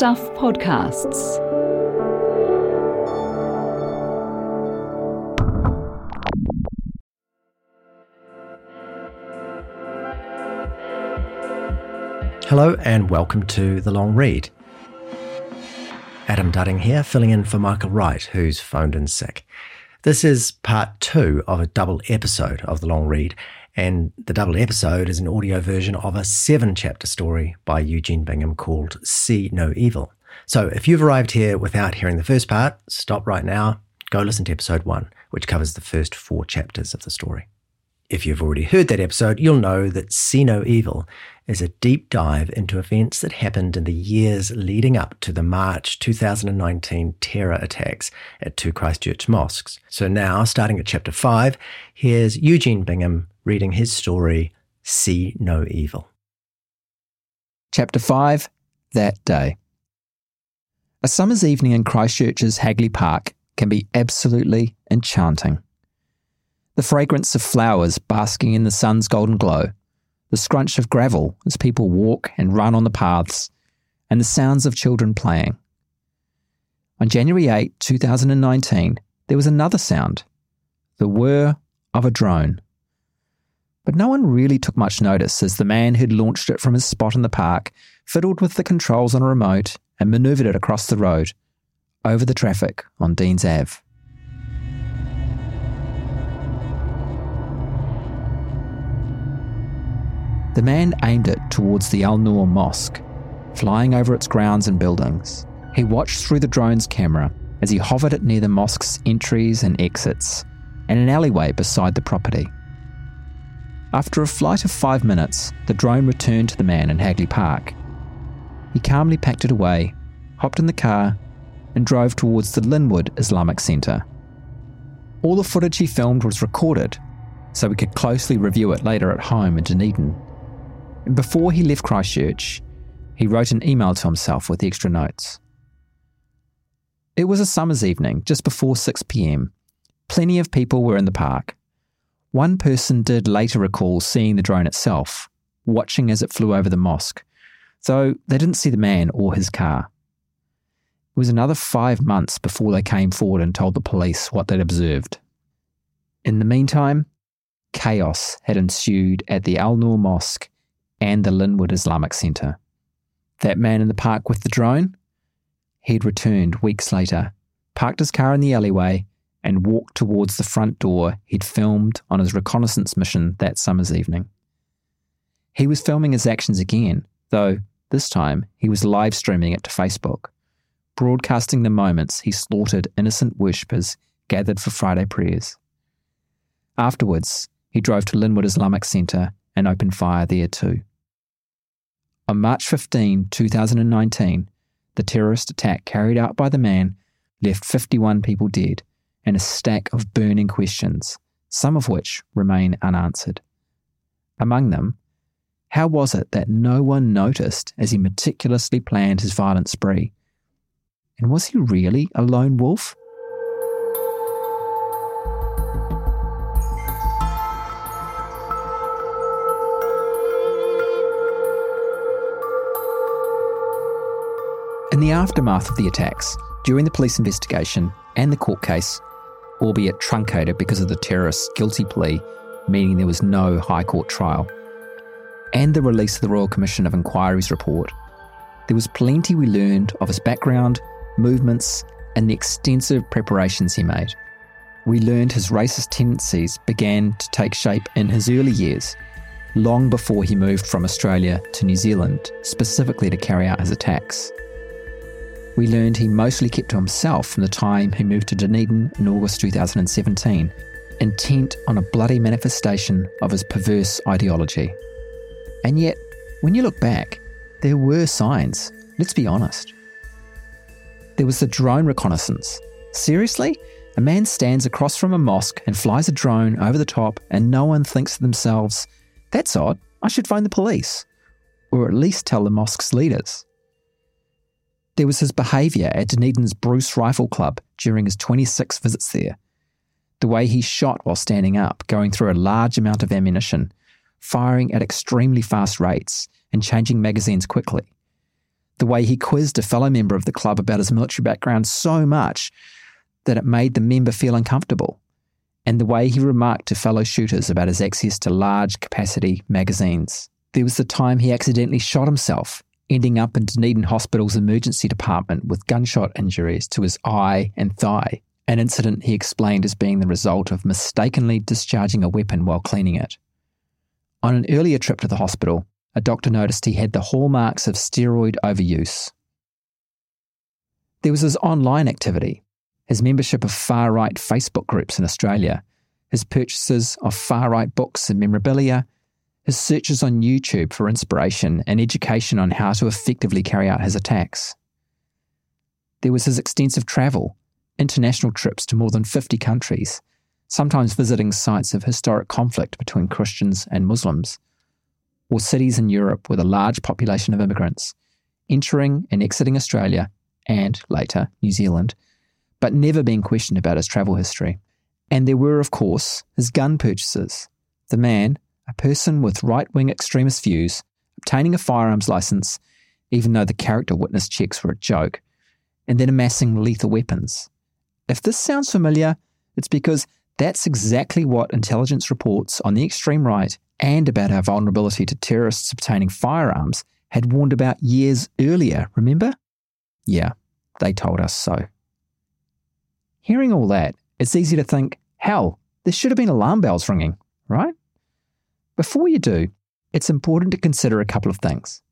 Stuff Podcasts. Hello and welcome to The Long Read. Adam Dudding here, filling in for Michael Wright, who's phoned in sick. This is part two of a double episode of The Long Read, and the double episode is an audio version of a seven chapter story by Eugene Bingham called See No Evil. So if you've arrived here without hearing the first part, stop right now, go listen to episode one, which covers the first four chapters of the story. If you've already heard that episode, you'll know that See No Evil is a deep dive into events that happened in the years leading up to the March 2019 terror attacks at two Christchurch mosques. So now, starting at chapter 5, here's Eugene Bingham reading his story, See No Evil. Chapter 5 That Day. A summer's evening in Christchurch's Hagley Park can be absolutely enchanting the fragrance of flowers basking in the sun's golden glow, the scrunch of gravel as people walk and run on the paths, and the sounds of children playing. On January 8, 2019, there was another sound the whir of a drone. But no one really took much notice as the man who'd launched it from his spot in the park fiddled with the controls on a remote and manoeuvred it across the road, over the traffic on Deans Ave. The man aimed it towards the Al Noor Mosque, flying over its grounds and buildings. He watched through the drone's camera as he hovered it near the mosque's entries and exits and an alleyway beside the property. After a flight of five minutes, the drone returned to the man in Hagley Park. He calmly packed it away, hopped in the car, and drove towards the Linwood Islamic Centre. All the footage he filmed was recorded, so we could closely review it later at home in Dunedin. Before he left Christchurch, he wrote an email to himself with extra notes. It was a summer's evening, just before 6 pm. Plenty of people were in the park. One person did later recall seeing the drone itself, watching as it flew over the mosque, though they didn't see the man or his car. It was another five months before they came forward and told the police what they'd observed. In the meantime, chaos had ensued at the Al Noor Mosque and the Linwood Islamic Centre. That man in the park with the drone? He'd returned weeks later, parked his car in the alleyway, and walked towards the front door he'd filmed on his reconnaissance mission that summer's evening. He was filming his actions again, though this time he was live streaming it to Facebook, broadcasting the moments he slaughtered innocent worshippers gathered for Friday prayers. Afterwards, he drove to Linwood Islamic Centre and opened fire there too. On March 15, 2019, the terrorist attack carried out by the man left 51 people dead and a stack of burning questions, some of which remain unanswered. Among them, how was it that no one noticed as he meticulously planned his violent spree? And was he really a lone wolf? In the aftermath of the attacks, during the police investigation and the court case, albeit truncated because of the terrorist's guilty plea, meaning there was no High Court trial, and the release of the Royal Commission of Inquiry's report, there was plenty we learned of his background, movements, and the extensive preparations he made. We learned his racist tendencies began to take shape in his early years, long before he moved from Australia to New Zealand, specifically to carry out his attacks we learned he mostly kept to himself from the time he moved to Dunedin in August 2017, intent on a bloody manifestation of his perverse ideology. And yet, when you look back, there were signs, let's be honest. There was the drone reconnaissance. Seriously? A man stands across from a mosque and flies a drone over the top, and no one thinks to themselves, that's odd, I should phone the police. Or at least tell the mosque's leaders. There was his behaviour at Dunedin's Bruce Rifle Club during his 26 visits there. The way he shot while standing up, going through a large amount of ammunition, firing at extremely fast rates, and changing magazines quickly. the way he quizzed a fellow member of the club about his military background so much that it made the member feel uncomfortable, and the way he remarked to fellow shooters about his access to large capacity magazines. There was the time he accidentally shot himself, ending up in Dunedin Hospital's emergency department with gunshot injuries to his eye and thigh, an incident he explained as being the result of mistakenly discharging a weapon while cleaning it. On an earlier trip to the hospital, a doctor noticed he had the hallmarks of steroid overuse. There was his online activity, his membership of far right Facebook groups in Australia, his purchases of far right books and memorabilia, searches on YouTube for inspiration and education on how to effectively carry out his attacks. There was his extensive travel, international trips to more than 50 countries, sometimes visiting sites of historic conflict between Christians and Muslims or cities in Europe with a large population of immigrants, entering and exiting Australia and, later, New Zealand, but never being questioned about his travel history. And there were, of course, his gun purchases. The man, a person with right wing extremist views, obtaining a firearms license, even though the character witness checks were a joke, and then amassing lethal weapons. If this sounds familiar, it's because that's exactly what intelligence reports on the extreme right and about our vulnerability to terrorists obtaining firearms had warned about years earlier, remember? Yeah, they told us so. Hearing all that, it's easy to think, hell, there should have been alarm bells ringing, right? Before you do, it's important to consider a couple of things.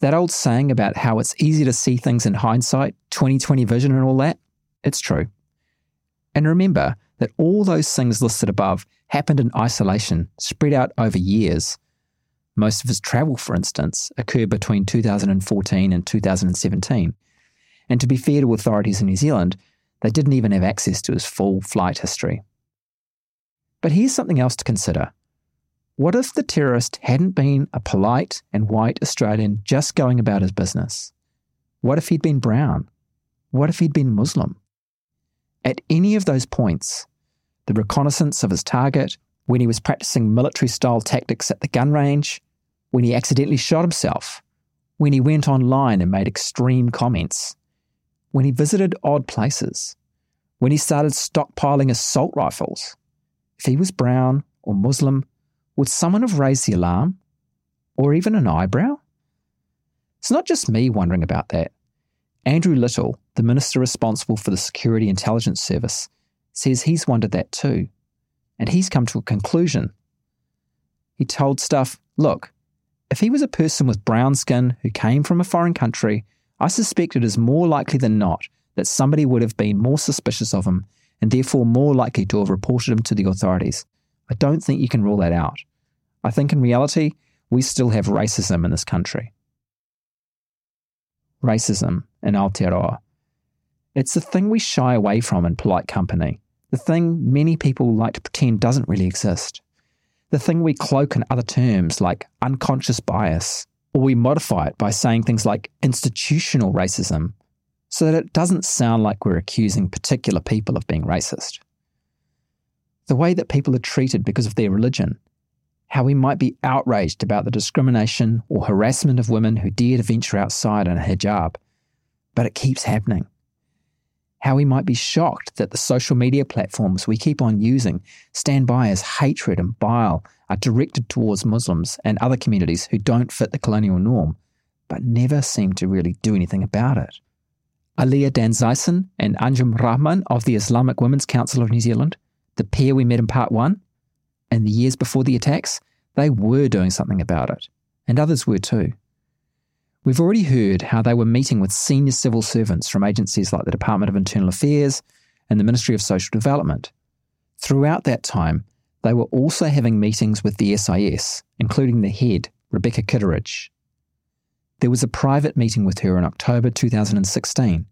That old saying about how it's easy to see things in hindsight, 2020 vision, and all that, it's true. And remember that all those things listed above happened in isolation, spread out over years. Most of his travel, for instance, occurred between 2014 and 2017. And to be fair to authorities in New Zealand, they didn't even have access to his full flight history. But here's something else to consider. What if the terrorist hadn't been a polite and white Australian just going about his business? What if he'd been brown? What if he'd been Muslim? At any of those points, the reconnaissance of his target, when he was practicing military style tactics at the gun range, when he accidentally shot himself, when he went online and made extreme comments, when he visited odd places, when he started stockpiling assault rifles. If he was brown or Muslim, would someone have raised the alarm? Or even an eyebrow? It's not just me wondering about that. Andrew Little, the minister responsible for the Security Intelligence Service, says he's wondered that too. And he's come to a conclusion. He told Stuff, look, if he was a person with brown skin who came from a foreign country I suspect it is more likely than not that somebody would have been more suspicious of him and therefore more likely to have reported him to the authorities. I don't think you can rule that out. I think in reality, we still have racism in this country. Racism in Aotearoa. It's the thing we shy away from in polite company, the thing many people like to pretend doesn't really exist, the thing we cloak in other terms like unconscious bias, or we modify it by saying things like institutional racism so that it doesn't sound like we're accusing particular people of being racist. The way that people are treated because of their religion, how we might be outraged about the discrimination or harassment of women who dare to venture outside in a hijab, but it keeps happening. How we might be shocked that the social media platforms we keep on using stand by as hatred and bile are directed towards Muslims and other communities who don't fit the colonial norm, but never seem to really do anything about it. Aliya Danzeisen and Anjum Rahman of the Islamic Women's Council of New Zealand, the pair we met in part one, and the years before the attacks, they were doing something about it, and others were too. We've already heard how they were meeting with senior civil servants from agencies like the Department of Internal Affairs and the Ministry of Social Development. Throughout that time, they were also having meetings with the SIS, including the head, Rebecca Kitteridge. There was a private meeting with her in October 2016,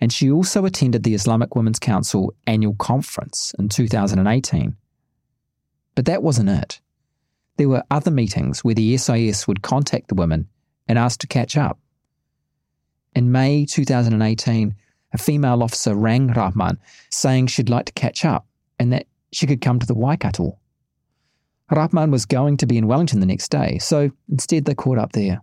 and she also attended the Islamic Women's Council annual conference in 2018. But that wasn't it. There were other meetings where the SIS would contact the women and ask to catch up. In May 2018, a female officer rang Rahman saying she'd like to catch up and that she could come to the Waikato. Rahman was going to be in Wellington the next day, so instead they caught up there.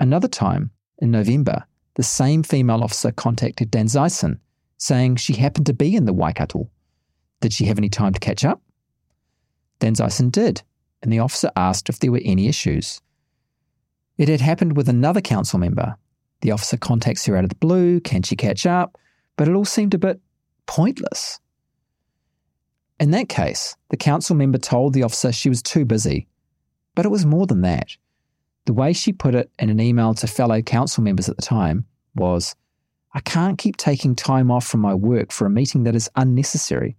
Another time, in November, the same female officer contacted Danzeisen, saying she happened to be in the Waikato. Did she have any time to catch up? Danzeisen did, and the officer asked if there were any issues. It had happened with another council member. The officer contacts her out of the blue, can she catch up? But it all seemed a bit pointless. In that case, the council member told the officer she was too busy. But it was more than that. The way she put it in an email to fellow council members at the time was I can't keep taking time off from my work for a meeting that is unnecessary.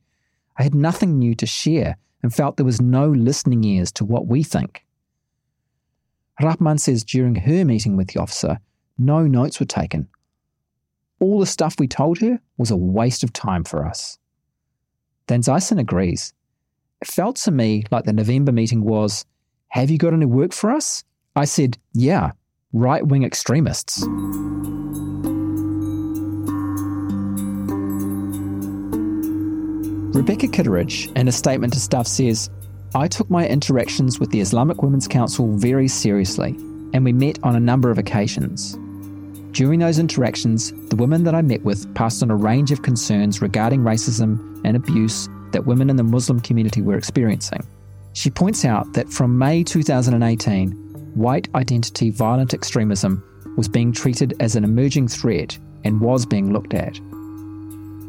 I had nothing new to share and felt there was no listening ears to what we think. Rahman says during her meeting with the officer, no notes were taken. All the stuff we told her was a waste of time for us. Danzeisen agrees. It felt to me like the November meeting was, Have you got any work for us? I said, Yeah, right wing extremists. Rebecca Kitteridge, in a statement to Stuff, says, I took my interactions with the Islamic Women's Council very seriously, and we met on a number of occasions. During those interactions, the women that I met with passed on a range of concerns regarding racism and abuse that women in the Muslim community were experiencing. She points out that from May 2018, white identity violent extremism was being treated as an emerging threat and was being looked at.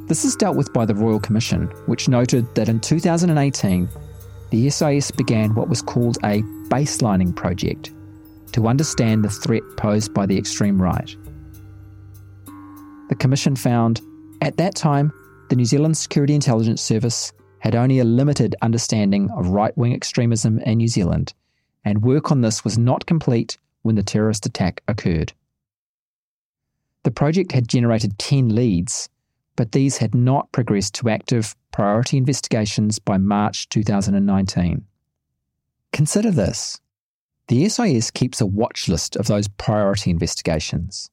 This is dealt with by the Royal Commission, which noted that in 2018, the SIS began what was called a baselining project to understand the threat posed by the extreme right the Commission found at that time the New Zealand Security Intelligence Service had only a limited understanding of right wing extremism in New Zealand, and work on this was not complete when the terrorist attack occurred. The project had generated 10 leads, but these had not progressed to active priority investigations by March 2019. Consider this the SIS keeps a watch list of those priority investigations.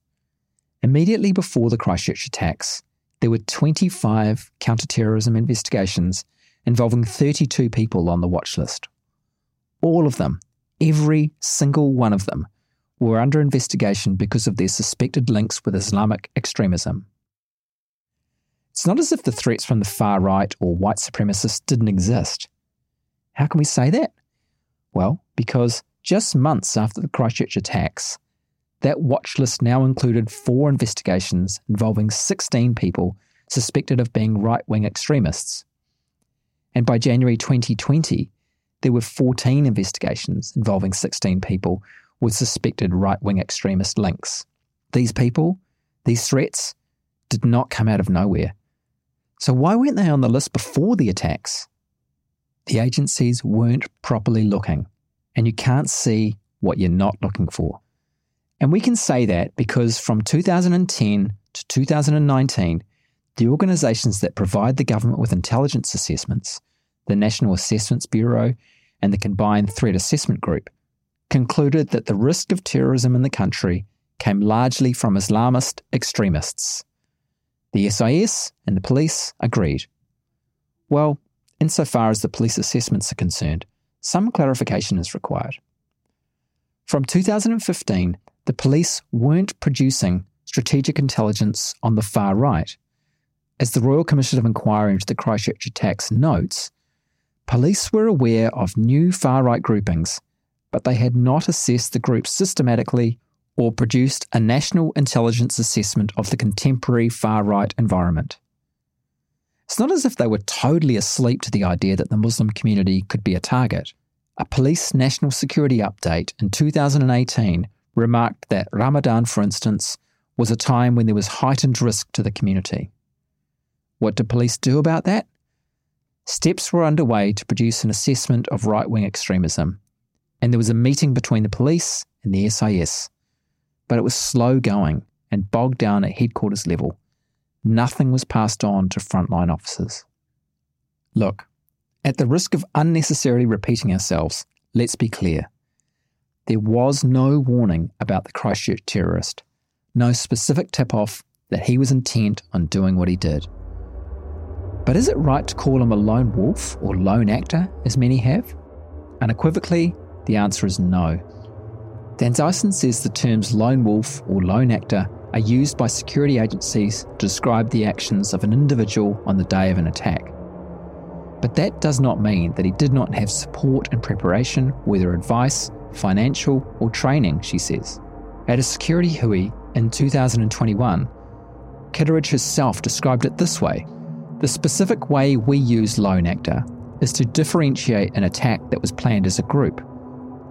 Immediately before the Christchurch attacks, there were 25 counterterrorism investigations involving 32 people on the watch list. All of them, every single one of them, were under investigation because of their suspected links with Islamic extremism. It's not as if the threats from the far right or white supremacists didn't exist. How can we say that? Well, because just months after the Christchurch attacks, that watch list now included four investigations involving 16 people suspected of being right wing extremists. And by January 2020, there were 14 investigations involving 16 people with suspected right wing extremist links. These people, these threats, did not come out of nowhere. So, why weren't they on the list before the attacks? The agencies weren't properly looking, and you can't see what you're not looking for. And we can say that because from 2010 to 2019, the organisations that provide the government with intelligence assessments, the National Assessments Bureau and the Combined Threat Assessment Group, concluded that the risk of terrorism in the country came largely from Islamist extremists. The SIS and the police agreed. Well, insofar as the police assessments are concerned, some clarification is required. From 2015, the police weren't producing strategic intelligence on the far right. As the Royal Commission of Inquiry into the Christchurch attacks notes, police were aware of new far right groupings, but they had not assessed the groups systematically or produced a national intelligence assessment of the contemporary far right environment. It's not as if they were totally asleep to the idea that the Muslim community could be a target. A police national security update in 2018 remarked that Ramadan, for instance, was a time when there was heightened risk to the community. What did police do about that? Steps were underway to produce an assessment of right wing extremism, and there was a meeting between the police and the SIS. But it was slow going and bogged down at headquarters level. Nothing was passed on to frontline officers. Look, at the risk of unnecessarily repeating ourselves, let's be clear. There was no warning about the Christchurch terrorist, no specific tip off that he was intent on doing what he did. But is it right to call him a lone wolf or lone actor, as many have? Unequivocally, the answer is no. Dan Danzeisen says the terms lone wolf or lone actor are used by security agencies to describe the actions of an individual on the day of an attack. But that does not mean that he did not have support and preparation, whether advice, financial, or training, she says. At a security hui in 2021, Kitteridge herself described it this way The specific way we use lone actor is to differentiate an attack that was planned as a group.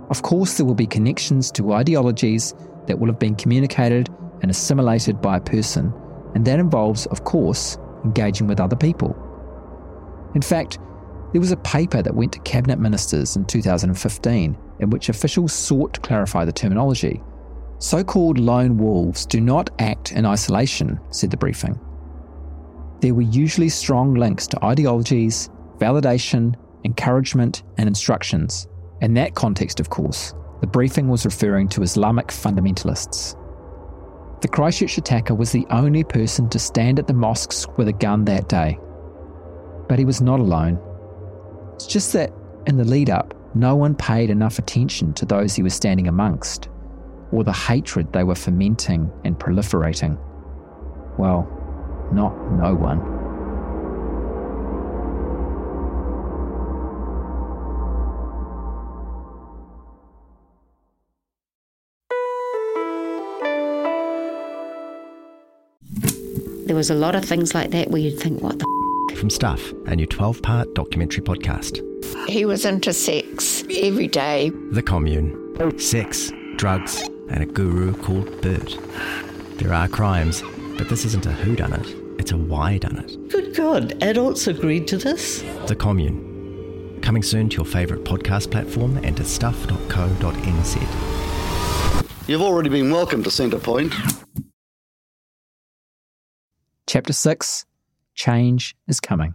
Of course, there will be connections to ideologies that will have been communicated and assimilated by a person, and that involves, of course, engaging with other people. In fact, there was a paper that went to cabinet ministers in 2015 in which officials sought to clarify the terminology. So called lone wolves do not act in isolation, said the briefing. There were usually strong links to ideologies, validation, encouragement, and instructions. In that context, of course, the briefing was referring to Islamic fundamentalists. The Christchurch attacker was the only person to stand at the mosques with a gun that day. But he was not alone. It's just that in the lead up, no one paid enough attention to those he was standing amongst, or the hatred they were fermenting and proliferating. Well, not no one. There was a lot of things like that where you'd think, what the From Stuff, a new 12 part documentary podcast. He was into sex every day. The Commune. Sex, drugs, and a guru called Bert. There are crimes, but this isn't a whodunit, it's a why done it. Good God, adults agreed to this? The Commune. Coming soon to your favourite podcast platform and to stuff.co.nz. You've already been welcome to Centrepoint. Chapter 6 Change is Coming.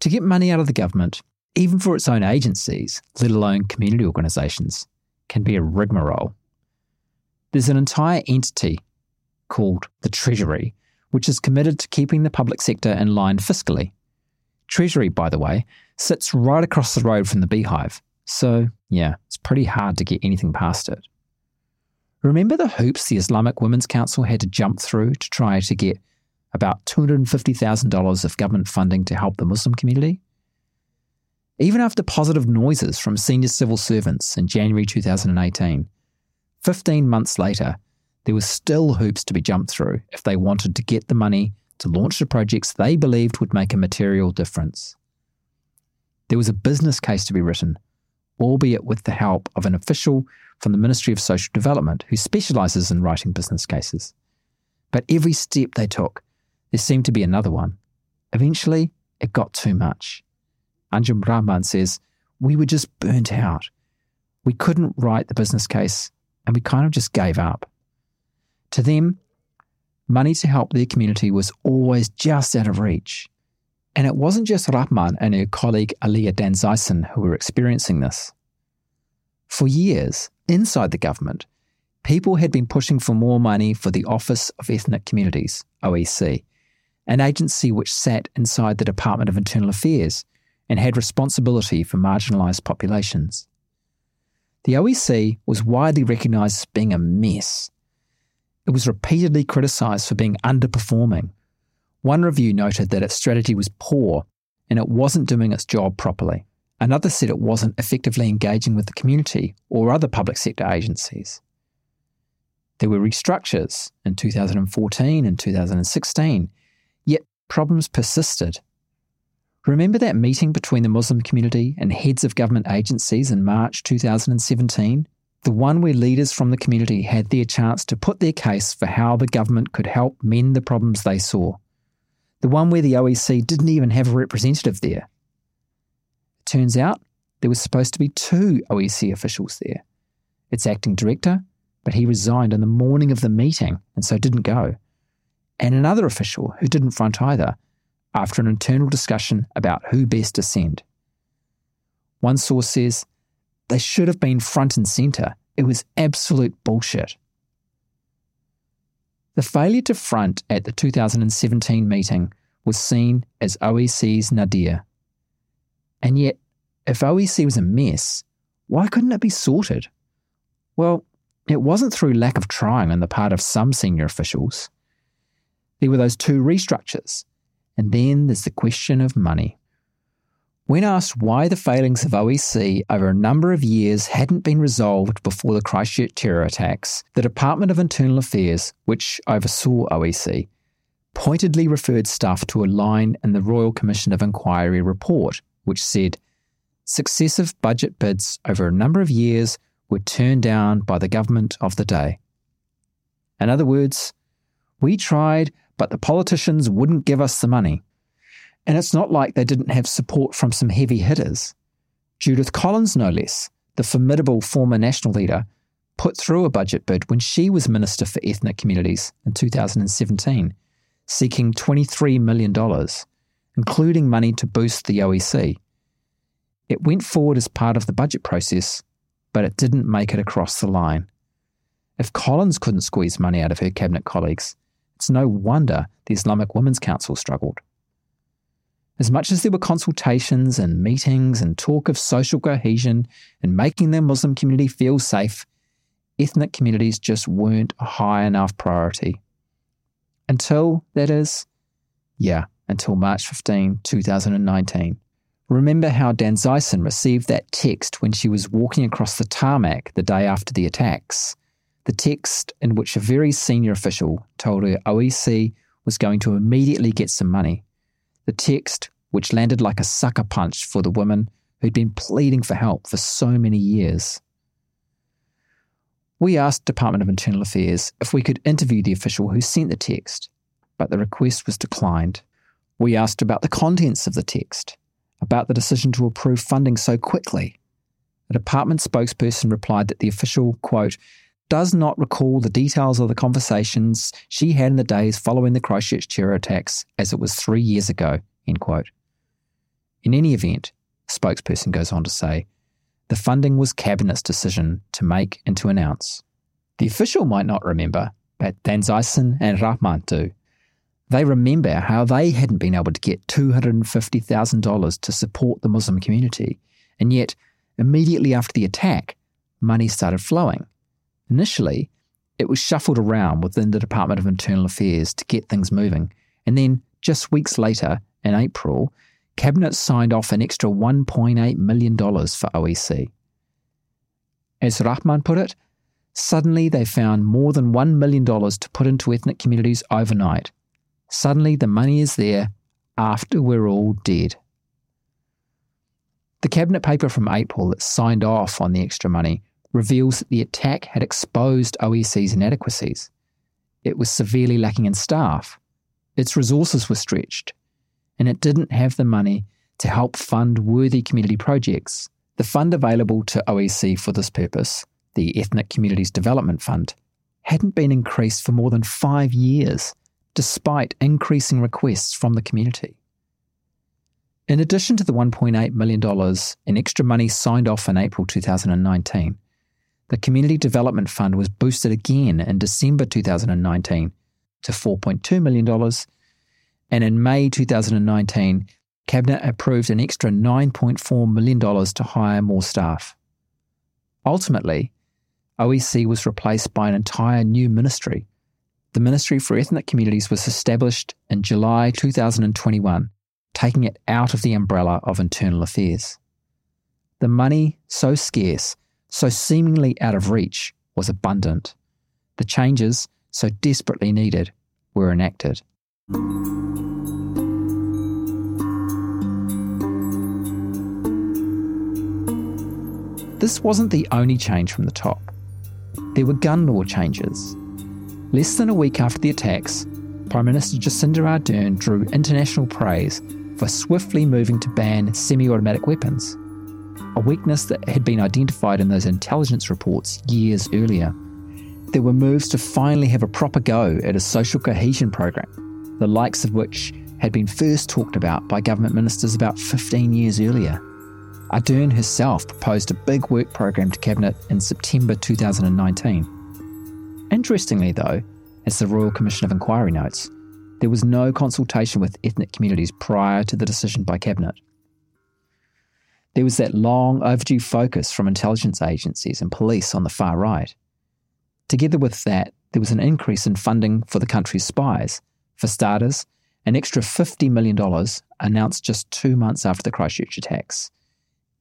To get money out of the government, even for its own agencies, let alone community organisations, can be a rigmarole. There's an entire entity called the Treasury, which is committed to keeping the public sector in line fiscally. Treasury, by the way, sits right across the road from the beehive, so yeah, it's pretty hard to get anything past it. Remember the hoops the Islamic Women's Council had to jump through to try to get about $250,000 of government funding to help the Muslim community? Even after positive noises from senior civil servants in January 2018, 15 months later, there were still hoops to be jumped through if they wanted to get the money to launch the projects they believed would make a material difference. There was a business case to be written, albeit with the help of an official from the Ministry of Social Development who specialises in writing business cases. But every step they took, there seemed to be another one. Eventually, it got too much. Anjum Rahman says, We were just burnt out. We couldn't write the business case, and we kind of just gave up. To them, money to help their community was always just out of reach. And it wasn't just Rahman and her colleague Aliya Danzeisen who were experiencing this. For years, inside the government, people had been pushing for more money for the Office of Ethnic Communities, OEC, an agency which sat inside the Department of Internal Affairs and had responsibility for marginalised populations. The OEC was widely recognised as being a mess. It was repeatedly criticised for being underperforming. One review noted that its strategy was poor and it wasn't doing its job properly. Another said it wasn't effectively engaging with the community or other public sector agencies. There were restructures in 2014 and 2016, yet problems persisted. Remember that meeting between the Muslim community and heads of government agencies in March 2017? The one where leaders from the community had their chance to put their case for how the government could help mend the problems they saw. The one where the OEC didn't even have a representative there. It turns out there was supposed to be two OEC officials there its acting director, but he resigned in the morning of the meeting and so didn't go, and another official who didn't front either after an internal discussion about who best to send. One source says they should have been front and centre. It was absolute bullshit. The failure to front at the 2017 meeting was seen as OEC's nadir. And yet, if OEC was a mess, why couldn't it be sorted? Well, it wasn't through lack of trying on the part of some senior officials. There were those two restructures, and then there's the question of money. When asked why the failings of OEC over a number of years hadn't been resolved before the Christchurch terror attacks, the Department of Internal Affairs, which oversaw OEC, pointedly referred staff to a line in the Royal Commission of Inquiry report, which said successive budget bids over a number of years were turned down by the government of the day. In other words, we tried, but the politicians wouldn't give us the money. And it's not like they didn't have support from some heavy hitters. Judith Collins, no less, the formidable former national leader, put through a budget bid when she was Minister for Ethnic Communities in 2017, seeking $23 million, including money to boost the OEC. It went forward as part of the budget process, but it didn't make it across the line. If Collins couldn't squeeze money out of her cabinet colleagues, it's no wonder the Islamic Women's Council struggled. As much as there were consultations and meetings and talk of social cohesion and making their Muslim community feel safe, ethnic communities just weren't a high enough priority. Until, that is, yeah, until March 15, 2019. Remember how Danzeisen received that text when she was walking across the tarmac the day after the attacks? The text in which a very senior official told her OEC was going to immediately get some money the text, which landed like a sucker punch for the woman who'd been pleading for help for so many years. We asked Department of Internal Affairs if we could interview the official who sent the text, but the request was declined. We asked about the contents of the text, about the decision to approve funding so quickly. A department spokesperson replied that the official, quote, does not recall the details of the conversations she had in the days following the Christchurch terror attacks as it was three years ago. End quote. In any event, spokesperson goes on to say, the funding was Cabinet's decision to make and to announce. The official might not remember, but Danzeisen and Rahman do. They remember how they hadn't been able to get $250,000 to support the Muslim community, and yet, immediately after the attack, money started flowing. Initially, it was shuffled around within the Department of Internal Affairs to get things moving, and then just weeks later, in April, Cabinet signed off an extra $1.8 million for OEC. As Rahman put it, suddenly they found more than $1 million to put into ethnic communities overnight. Suddenly the money is there after we're all dead. The Cabinet paper from April that signed off on the extra money reveals that the attack had exposed OEC's inadequacies. It was severely lacking in staff. Its resources were stretched, and it didn't have the money to help fund worthy community projects. The fund available to OEC for this purpose, the Ethnic Communities Development Fund, hadn't been increased for more than five years, despite increasing requests from the community. In addition to the $1.8 million in extra money signed off in April 2019, the Community Development Fund was boosted again in December 2019 to $4.2 million, and in May 2019, Cabinet approved an extra $9.4 million to hire more staff. Ultimately, OEC was replaced by an entire new ministry. The Ministry for Ethnic Communities was established in July 2021, taking it out of the umbrella of internal affairs. The money, so scarce, so seemingly out of reach, was abundant. The changes, so desperately needed, were enacted. This wasn't the only change from the top. There were gun law changes. Less than a week after the attacks, Prime Minister Jacinda Ardern drew international praise for swiftly moving to ban semi automatic weapons a weakness that had been identified in those intelligence reports years earlier. There were moves to finally have a proper go at a social cohesion program, the likes of which had been first talked about by government ministers about 15 years earlier. Ardern herself proposed a big work program to Cabinet in September 2019. Interestingly, though, as the Royal Commission of Inquiry notes, there was no consultation with ethnic communities prior to the decision by Cabinet. There was that long overdue focus from intelligence agencies and police on the far right. Together with that, there was an increase in funding for the country's spies. For starters, an extra $50 million announced just two months after the Christchurch attacks,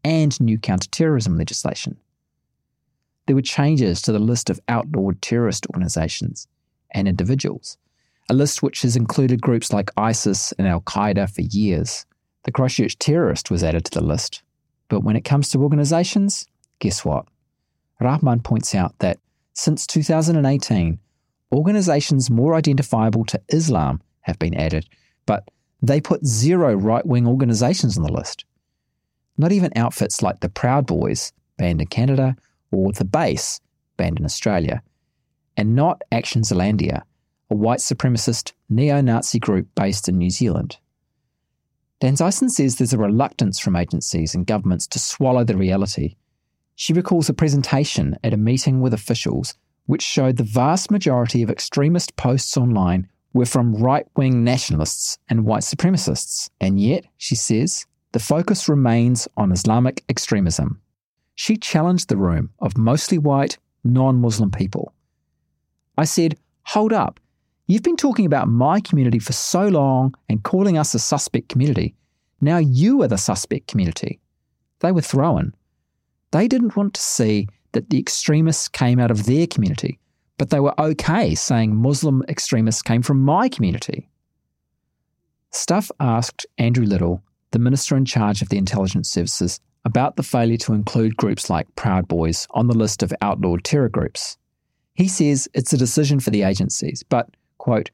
and new counterterrorism legislation. There were changes to the list of outlawed terrorist organisations and individuals, a list which has included groups like ISIS and Al Qaeda for years. The Christchurch terrorist was added to the list, but when it comes to organisations, guess what? Rahman points out that since 2018, organisations more identifiable to Islam have been added, but they put zero right wing organisations on the list. Not even outfits like the Proud Boys, banned in Canada, or The Base, banned in Australia, and not Action Zealandia, a white supremacist neo Nazi group based in New Zealand. Danzeisen says there's a reluctance from agencies and governments to swallow the reality. She recalls a presentation at a meeting with officials which showed the vast majority of extremist posts online were from right wing nationalists and white supremacists. And yet, she says, the focus remains on Islamic extremism. She challenged the room of mostly white, non Muslim people. I said, Hold up, You've been talking about my community for so long and calling us a suspect community. Now you are the suspect community. They were thrown. They didn't want to see that the extremists came out of their community, but they were okay saying Muslim extremists came from my community. Stuff asked Andrew Little, the minister in charge of the intelligence services, about the failure to include groups like Proud Boys on the list of outlawed terror groups. He says it's a decision for the agencies, but quote,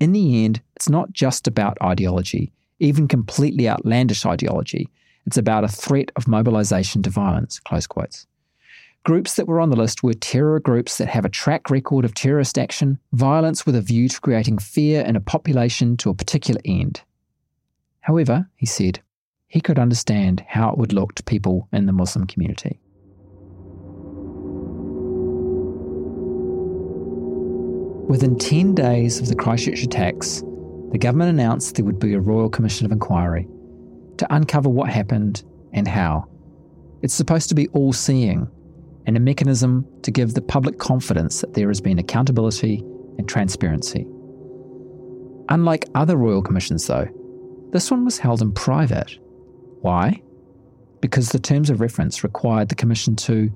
In the end, it's not just about ideology, even completely outlandish ideology. It's about a threat of mobilization to violence, close quotes. Groups that were on the list were terror groups that have a track record of terrorist action, violence with a view to creating fear in a population to a particular end. However, he said, he could understand how it would look to people in the Muslim community. Within 10 days of the Christchurch attacks, the government announced there would be a Royal Commission of Inquiry to uncover what happened and how. It's supposed to be all seeing and a mechanism to give the public confidence that there has been accountability and transparency. Unlike other Royal Commissions, though, this one was held in private. Why? Because the terms of reference required the Commission to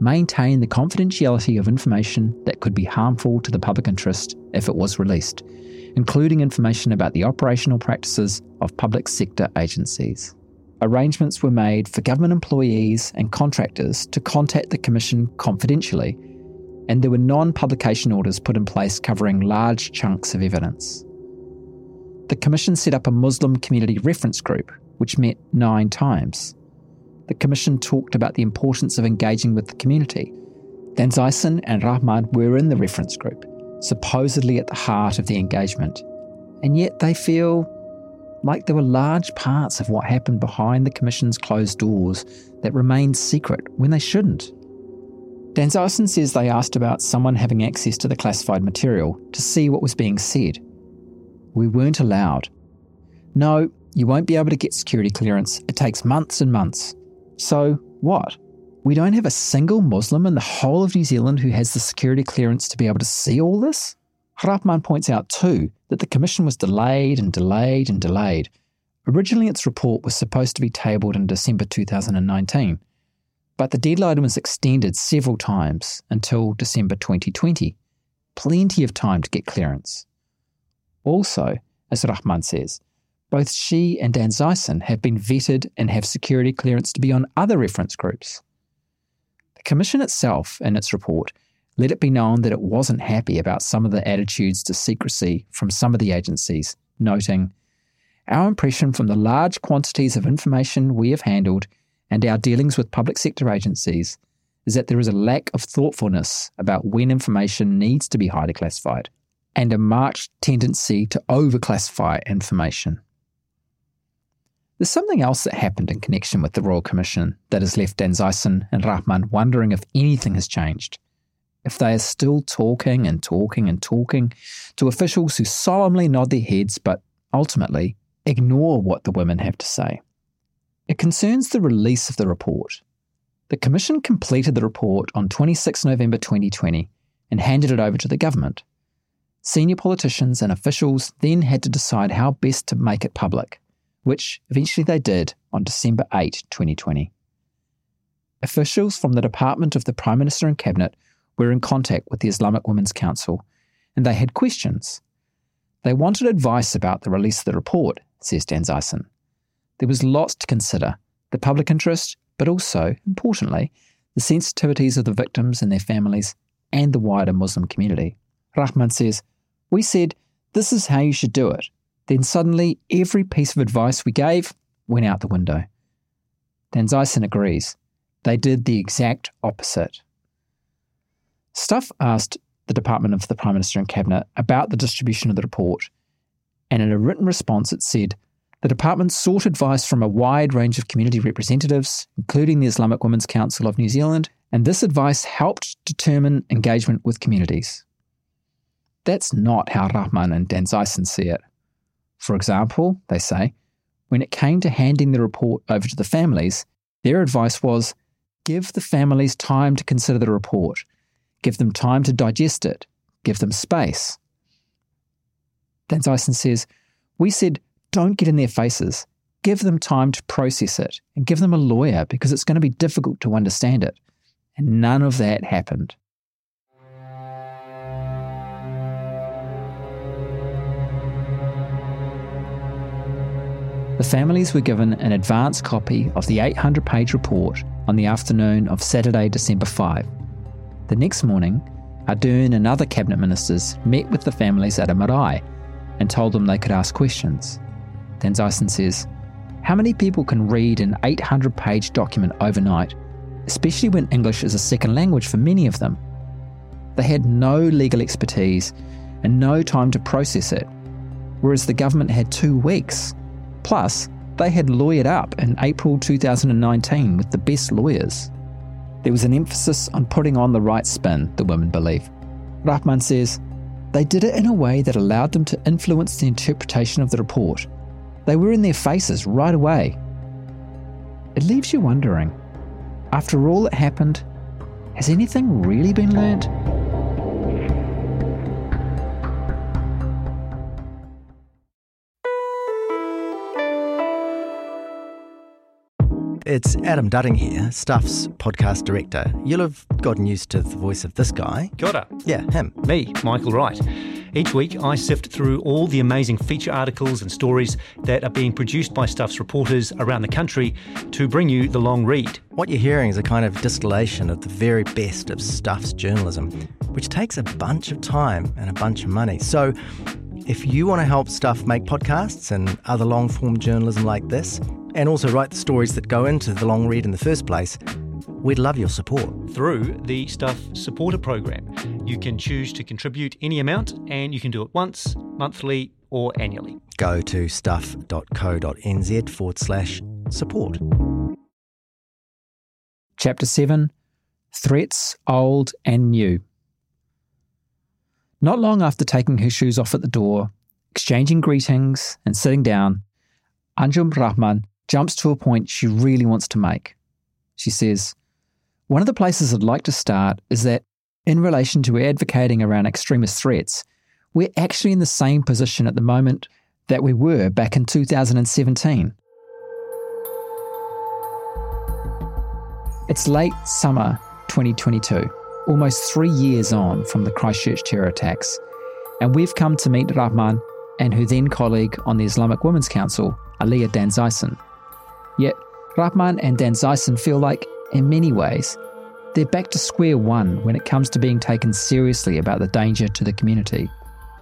maintain the confidentiality of information that could be harmful to the public interest if it was released, including information about the operational practices of public sector agencies. Arrangements were made for government employees and contractors to contact the Commission confidentially, and there were non publication orders put in place covering large chunks of evidence. The Commission set up a Muslim community reference group, which met nine times the Commission talked about the importance of engaging with the community. Danzeisen and Rahman were in the reference group, supposedly at the heart of the engagement. And yet they feel like there were large parts of what happened behind the Commission's closed doors that remained secret when they shouldn't. Danzeisen says they asked about someone having access to the classified material to see what was being said. We weren't allowed. No, you won't be able to get security clearance. It takes months and months. So, what? We don't have a single Muslim in the whole of New Zealand who has the security clearance to be able to see all this? Rahman points out too that the commission was delayed and delayed and delayed. Originally, its report was supposed to be tabled in December 2019, but the deadline was extended several times until December 2020. Plenty of time to get clearance. Also, as Rahman says, both she and Danzeisen have been vetted and have security clearance to be on other reference groups. The Commission itself, in its report, let it be known that it wasn't happy about some of the attitudes to secrecy from some of the agencies, noting, Our impression from the large quantities of information we have handled and our dealings with public sector agencies is that there is a lack of thoughtfulness about when information needs to be highly classified and a marked tendency to overclassify information. There's something else that happened in connection with the Royal Commission that has left Danzeisen and Rahman wondering if anything has changed. If they are still talking and talking and talking to officials who solemnly nod their heads but ultimately ignore what the women have to say. It concerns the release of the report. The Commission completed the report on 26 November 2020 and handed it over to the government. Senior politicians and officials then had to decide how best to make it public, which eventually they did on December 8, 2020. Officials from the Department of the Prime Minister and Cabinet were in contact with the Islamic Women's Council and they had questions. They wanted advice about the release of the report, says Danzeisen. There was lots to consider the public interest, but also, importantly, the sensitivities of the victims and their families and the wider Muslim community. Rahman says, We said, this is how you should do it. Then suddenly, every piece of advice we gave went out the window. Danzeisen agrees. They did the exact opposite. Stuff asked the Department of the Prime Minister and Cabinet about the distribution of the report, and in a written response it said the department sought advice from a wide range of community representatives, including the Islamic Women's Council of New Zealand, and this advice helped determine engagement with communities. That's not how Rahman and Danzeisen see it. For example, they say, when it came to handing the report over to the families, their advice was give the families time to consider the report Give them time to digest it. Give them space. Danzeisen says, We said, don't get in their faces. Give them time to process it and give them a lawyer because it's going to be difficult to understand it. And none of that happened. The families were given an advance copy of the 800 page report on the afternoon of Saturday, December 5. The next morning, Ardern and other cabinet ministers met with the families at a marae and told them they could ask questions. Danzeisen says, How many people can read an 800 page document overnight, especially when English is a second language for many of them? They had no legal expertise and no time to process it, whereas the government had two weeks. Plus, they had lawyered up in April 2019 with the best lawyers. There was an emphasis on putting on the right spin, the women believe. Rahman says, they did it in a way that allowed them to influence the interpretation of the report. They were in their faces right away. It leaves you wondering after all that happened, has anything really been learned? It's Adam Dudding here, Stuff's podcast director. You'll have gotten used to the voice of this guy. Kia Yeah, him. Me, Michael Wright. Each week, I sift through all the amazing feature articles and stories that are being produced by Stuff's reporters around the country to bring you the long read. What you're hearing is a kind of distillation of the very best of Stuff's journalism, which takes a bunch of time and a bunch of money. So, if you want to help Stuff make podcasts and other long form journalism like this, and also write the stories that go into the long read in the first place, we'd love your support. Through the Stuff Supporter Program. You can choose to contribute any amount and you can do it once, monthly, or annually. Go to stuff.co.nz forward slash support. Chapter 7 Threats Old and New. Not long after taking her shoes off at the door, exchanging greetings, and sitting down, Anjum Rahman jumps to a point she really wants to make. She says, One of the places I'd like to start is that, in relation to advocating around extremist threats, we're actually in the same position at the moment that we were back in 2017. It's late summer 2022, almost three years on from the Christchurch terror attacks, and we've come to meet Rahman and her then colleague on the Islamic Women's Council, Aliya Danzeisen. Yet, Rahman and Danzeisen feel like, in many ways, they're back to square one when it comes to being taken seriously about the danger to the community.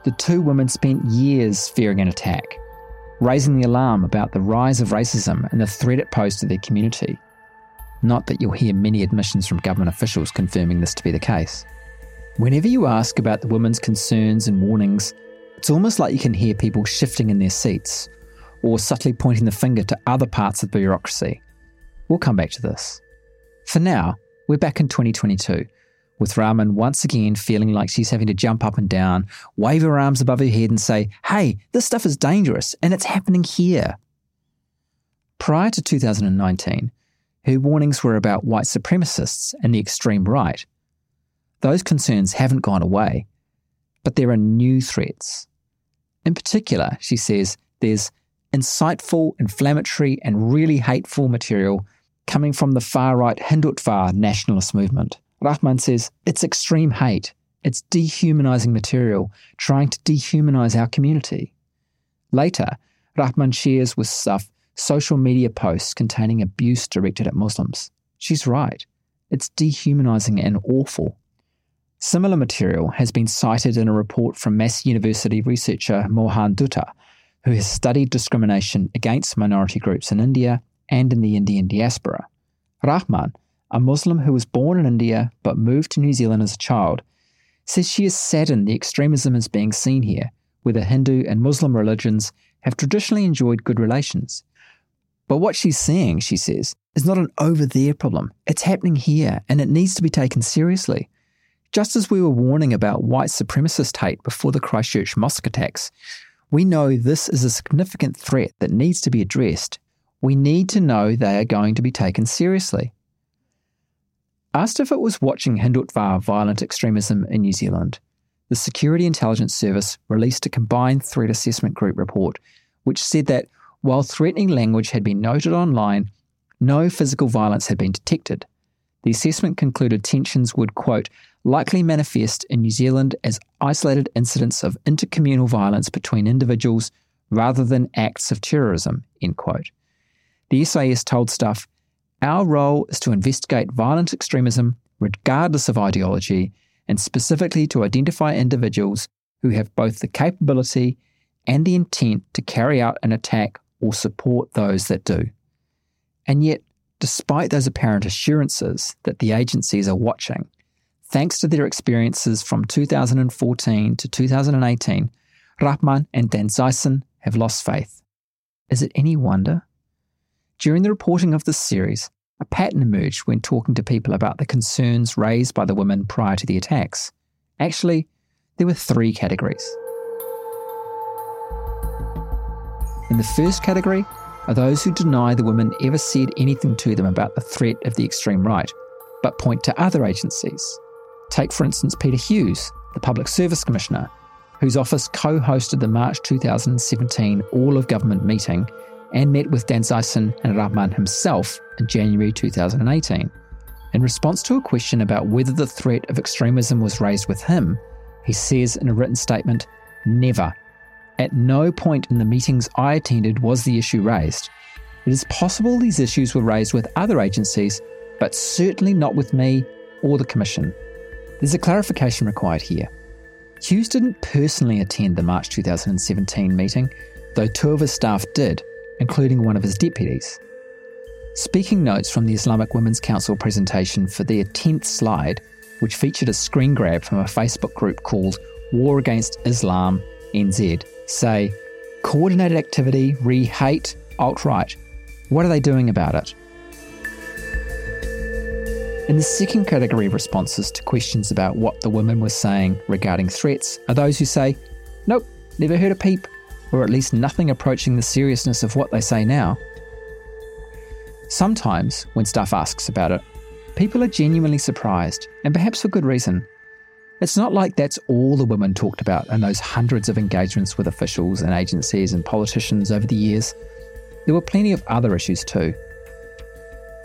The two women spent years fearing an attack, raising the alarm about the rise of racism and the threat it posed to their community. Not that you'll hear many admissions from government officials confirming this to be the case. Whenever you ask about the women's concerns and warnings, it's almost like you can hear people shifting in their seats or subtly pointing the finger to other parts of the bureaucracy. We'll come back to this. For now, we're back in 2022, with Rahman once again feeling like she's having to jump up and down, wave her arms above her head, and say, Hey, this stuff is dangerous and it's happening here. Prior to 2019, her warnings were about white supremacists and the extreme right. Those concerns haven't gone away, but there are new threats. In particular, she says there's insightful, inflammatory, and really hateful material coming from the far right Hindutva nationalist movement. Rahman says it's extreme hate, it's dehumanizing material, trying to dehumanize our community. Later, Rahman shares with Stuff social media posts containing abuse directed at Muslims. She's right. It's dehumanizing and awful. Similar material has been cited in a report from Massey University researcher Mohan Dutta, who has studied discrimination against minority groups in India and in the Indian diaspora. Rahman, a Muslim who was born in India but moved to New Zealand as a child, says she is saddened the extremism is being seen here, where the Hindu and Muslim religions have traditionally enjoyed good relations. But what she's seeing, she says, is not an over there problem. It's happening here, and it needs to be taken seriously. Just as we were warning about white supremacist hate before the Christchurch mosque attacks, we know this is a significant threat that needs to be addressed. We need to know they are going to be taken seriously. Asked if it was watching Hindutva violent extremism in New Zealand, the Security Intelligence Service released a combined threat assessment group report which said that while threatening language had been noted online, no physical violence had been detected. The assessment concluded tensions would, quote, likely manifest in New Zealand as isolated incidents of intercommunal violence between individuals rather than acts of terrorism, end quote. The SIS told Stuff our role is to investigate violent extremism regardless of ideology and specifically to identify individuals who have both the capability and the intent to carry out an attack or support those that do. And yet, despite those apparent assurances that the agencies are watching, thanks to their experiences from 2014 to 2018, Rahman and Danzeisen have lost faith. Is it any wonder? During the reporting of this series, a pattern emerged when talking to people about the concerns raised by the women prior to the attacks. Actually, there were three categories. In the first category are those who deny the women ever said anything to them about the threat of the extreme right, but point to other agencies. Take, for instance, Peter Hughes, the Public Service Commissioner, whose office co hosted the March 2017 All of Government meeting and met with Danzeisen and Rahman himself in January 2018. In response to a question about whether the threat of extremism was raised with him, he says in a written statement, Never. At no point in the meetings I attended was the issue raised. It is possible these issues were raised with other agencies, but certainly not with me or the Commission. There's a clarification required here. Hughes didn't personally attend the March 2017 meeting, though two of his staff did, including one of his deputies. Speaking notes from the Islamic Women's Council presentation for their 10th slide, which featured a screen grab from a Facebook group called War Against Islam NZ, say coordinated activity re hate alt right. What are they doing about it? In the second category of responses to questions about what the women were saying regarding threats are those who say, Nope, never heard a peep, or at least nothing approaching the seriousness of what they say now. Sometimes, when Stuff asks about it, people are genuinely surprised, and perhaps for good reason. It's not like that's all the women talked about in those hundreds of engagements with officials and agencies and politicians over the years. There were plenty of other issues too.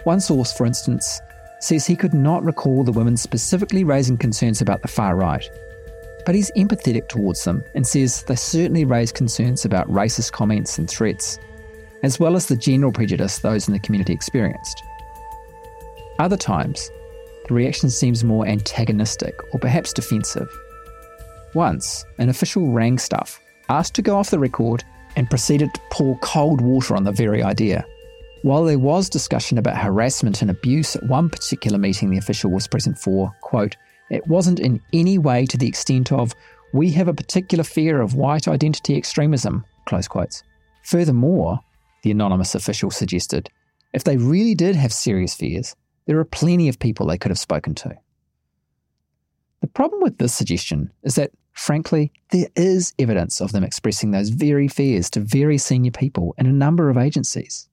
One source, for instance, says he could not recall the women specifically raising concerns about the far right, but he's empathetic towards them and says they certainly raise concerns about racist comments and threats, as well as the general prejudice those in the community experienced. Other times, the reaction seems more antagonistic or perhaps defensive. Once, an official rang stuff, asked to go off the record, and proceeded to pour cold water on the very idea. While there was discussion about harassment and abuse at one particular meeting the official was present for, quote, it wasn't in any way to the extent of, we have a particular fear of white identity extremism, close quotes. Furthermore, the anonymous official suggested, if they really did have serious fears, there are plenty of people they could have spoken to. The problem with this suggestion is that, frankly, there is evidence of them expressing those very fears to very senior people in a number of agencies.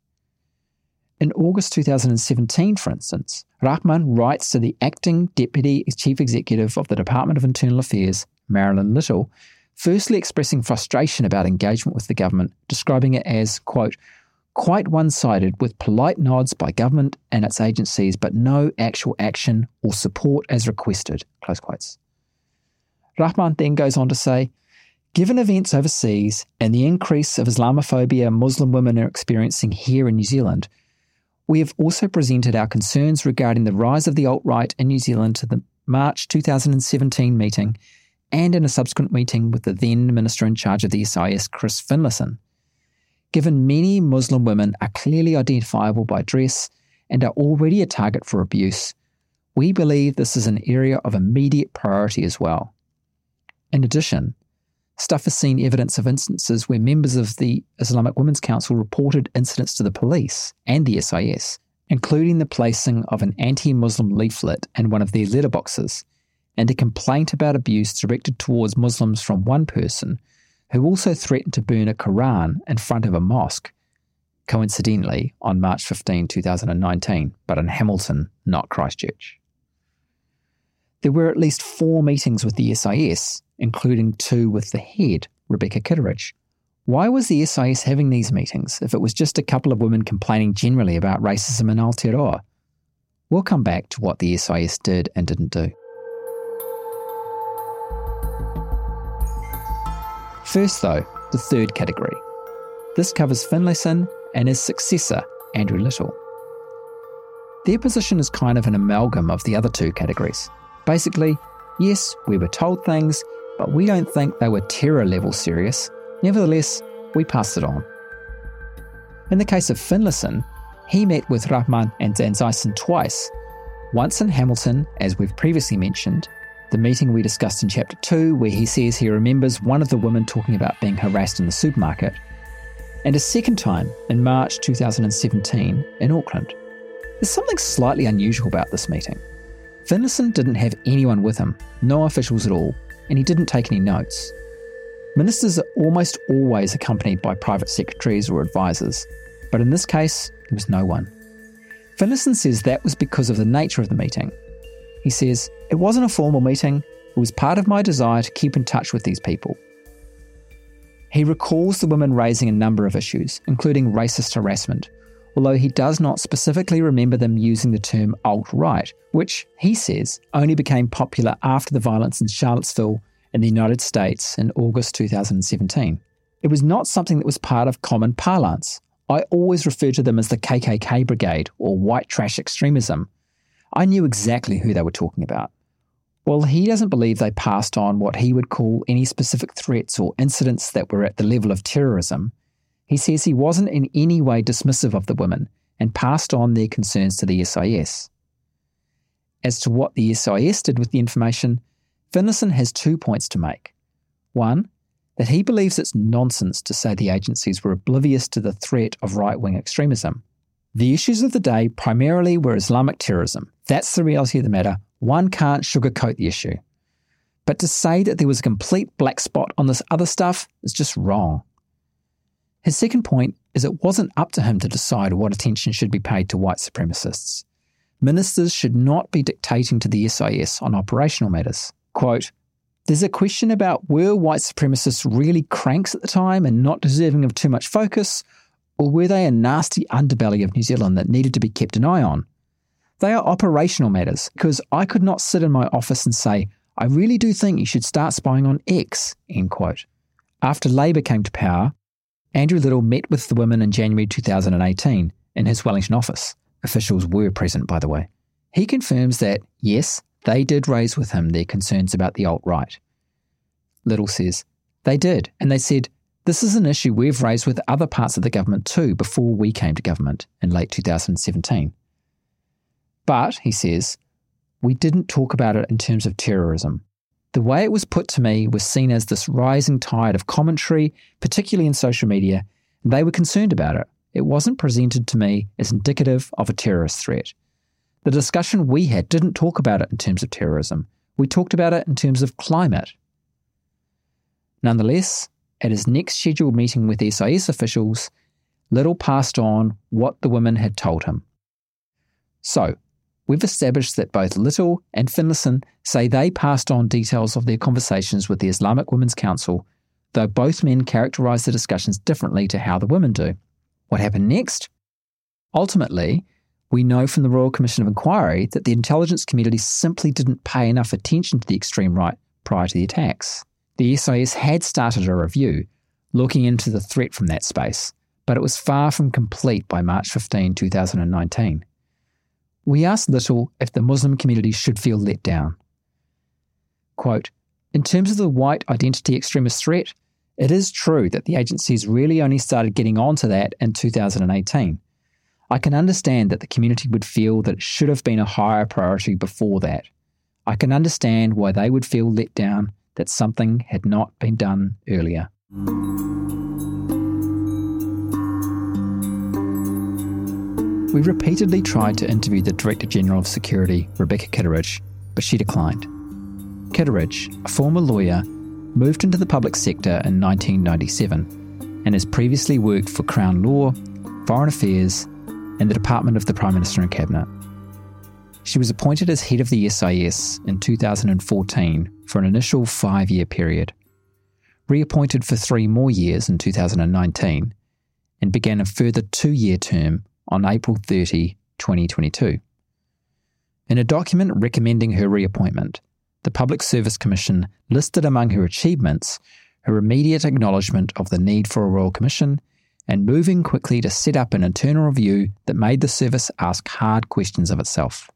In August 2017, for instance, Rahman writes to the acting Deputy Chief Executive of the Department of Internal Affairs, Marilyn Little, firstly expressing frustration about engagement with the government, describing it as, quote, quite one sided with polite nods by government and its agencies, but no actual action or support as requested. Close quotes. Rahman then goes on to say, Given events overseas and the increase of Islamophobia Muslim women are experiencing here in New Zealand, we have also presented our concerns regarding the rise of the alt right in New Zealand to the March 2017 meeting and in a subsequent meeting with the then Minister in charge of the SIS, Chris Finlayson. Given many Muslim women are clearly identifiable by dress and are already a target for abuse, we believe this is an area of immediate priority as well. In addition, Stuff has seen evidence of instances where members of the Islamic Women's Council reported incidents to the police and the SIS, including the placing of an anti Muslim leaflet in one of their letterboxes and a complaint about abuse directed towards Muslims from one person who also threatened to burn a Quran in front of a mosque, coincidentally on March 15, 2019, but in Hamilton, not Christchurch. There were at least four meetings with the SIS, including two with the head, Rebecca Kitteridge. Why was the SIS having these meetings if it was just a couple of women complaining generally about racism in Aotearoa? We'll come back to what the SIS did and didn't do. First, though, the third category. This covers Finlayson and his successor, Andrew Little. Their position is kind of an amalgam of the other two categories. Basically, yes, we were told things, but we don't think they were terror level serious. Nevertheless, we passed it on. In the case of Finlayson, he met with Rahman and Danzeisen twice, once in Hamilton, as we've previously mentioned, the meeting we discussed in chapter 2, where he says he remembers one of the women talking about being harassed in the supermarket, and a second time in March 2017 in Auckland. There's something slightly unusual about this meeting. Finlayson didn't have anyone with him, no officials at all, and he didn't take any notes. Ministers are almost always accompanied by private secretaries or advisors, but in this case, there was no one. Finlayson says that was because of the nature of the meeting. He says, It wasn't a formal meeting, it was part of my desire to keep in touch with these people. He recalls the women raising a number of issues, including racist harassment, although he does not specifically remember them using the term alt right, which, he says, only became popular after the violence in Charlottesville in the United States in August 2017. It was not something that was part of common parlance. I always refer to them as the KKK Brigade or white trash extremism. I knew exactly who they were talking about. Well, he doesn't believe they passed on what he would call any specific threats or incidents that were at the level of terrorism. He says he wasn't in any way dismissive of the women and passed on their concerns to the SIS. As to what the SIS did with the information, Finlayson has two points to make. One, that he believes it's nonsense to say the agencies were oblivious to the threat of right wing extremism. The issues of the day primarily were Islamic terrorism. That's the reality of the matter. One can't sugarcoat the issue. But to say that there was a complete black spot on this other stuff is just wrong. His second point is it wasn't up to him to decide what attention should be paid to white supremacists. Ministers should not be dictating to the SIS on operational matters. Quote, there's a question about were white supremacists really cranks at the time and not deserving of too much focus, or were they a nasty underbelly of New Zealand that needed to be kept an eye on? They are operational matters because I could not sit in my office and say, I really do think you should start spying on X, end quote. After Labour came to power, Andrew Little met with the women in January 2018 in his Wellington office. Officials were present, by the way. He confirms that, yes, they did raise with him their concerns about the alt right. Little says, they did, and they said, this is an issue we've raised with other parts of the government too before we came to government in late 2017. But, he says, we didn't talk about it in terms of terrorism. The way it was put to me was seen as this rising tide of commentary, particularly in social media, and they were concerned about it. It wasn't presented to me as indicative of a terrorist threat. The discussion we had didn't talk about it in terms of terrorism. We talked about it in terms of climate. Nonetheless, at his next scheduled meeting with SIS officials, Little passed on what the women had told him. So, we've established that both Little and Finlayson say they passed on details of their conversations with the Islamic Women's Council, though both men characterise the discussions differently to how the women do. What happened next? Ultimately, we know from the Royal Commission of Inquiry that the intelligence community simply didn't pay enough attention to the extreme right prior to the attacks. The SIS had started a review looking into the threat from that space, but it was far from complete by March 15, 2019. We asked Little if the Muslim community should feel let down. Quote, in terms of the white identity extremist threat, it is true that the agencies really only started getting onto that in 2018. I can understand that the community would feel that it should have been a higher priority before that. I can understand why they would feel let down that something had not been done earlier. We repeatedly tried to interview the Director General of Security, Rebecca Kitteridge, but she declined. Kitteridge, a former lawyer, moved into the public sector in 1997 and has previously worked for Crown Law, Foreign Affairs, and the Department of the Prime Minister and Cabinet. She was appointed as head of the SIS in 2014 for an initial five year period, reappointed for three more years in 2019, and began a further two year term on April 30, 2022. In a document recommending her reappointment, the Public Service Commission listed among her achievements her immediate acknowledgement of the need for a Royal Commission and moving quickly to set up an internal review that made the service ask hard questions of itself.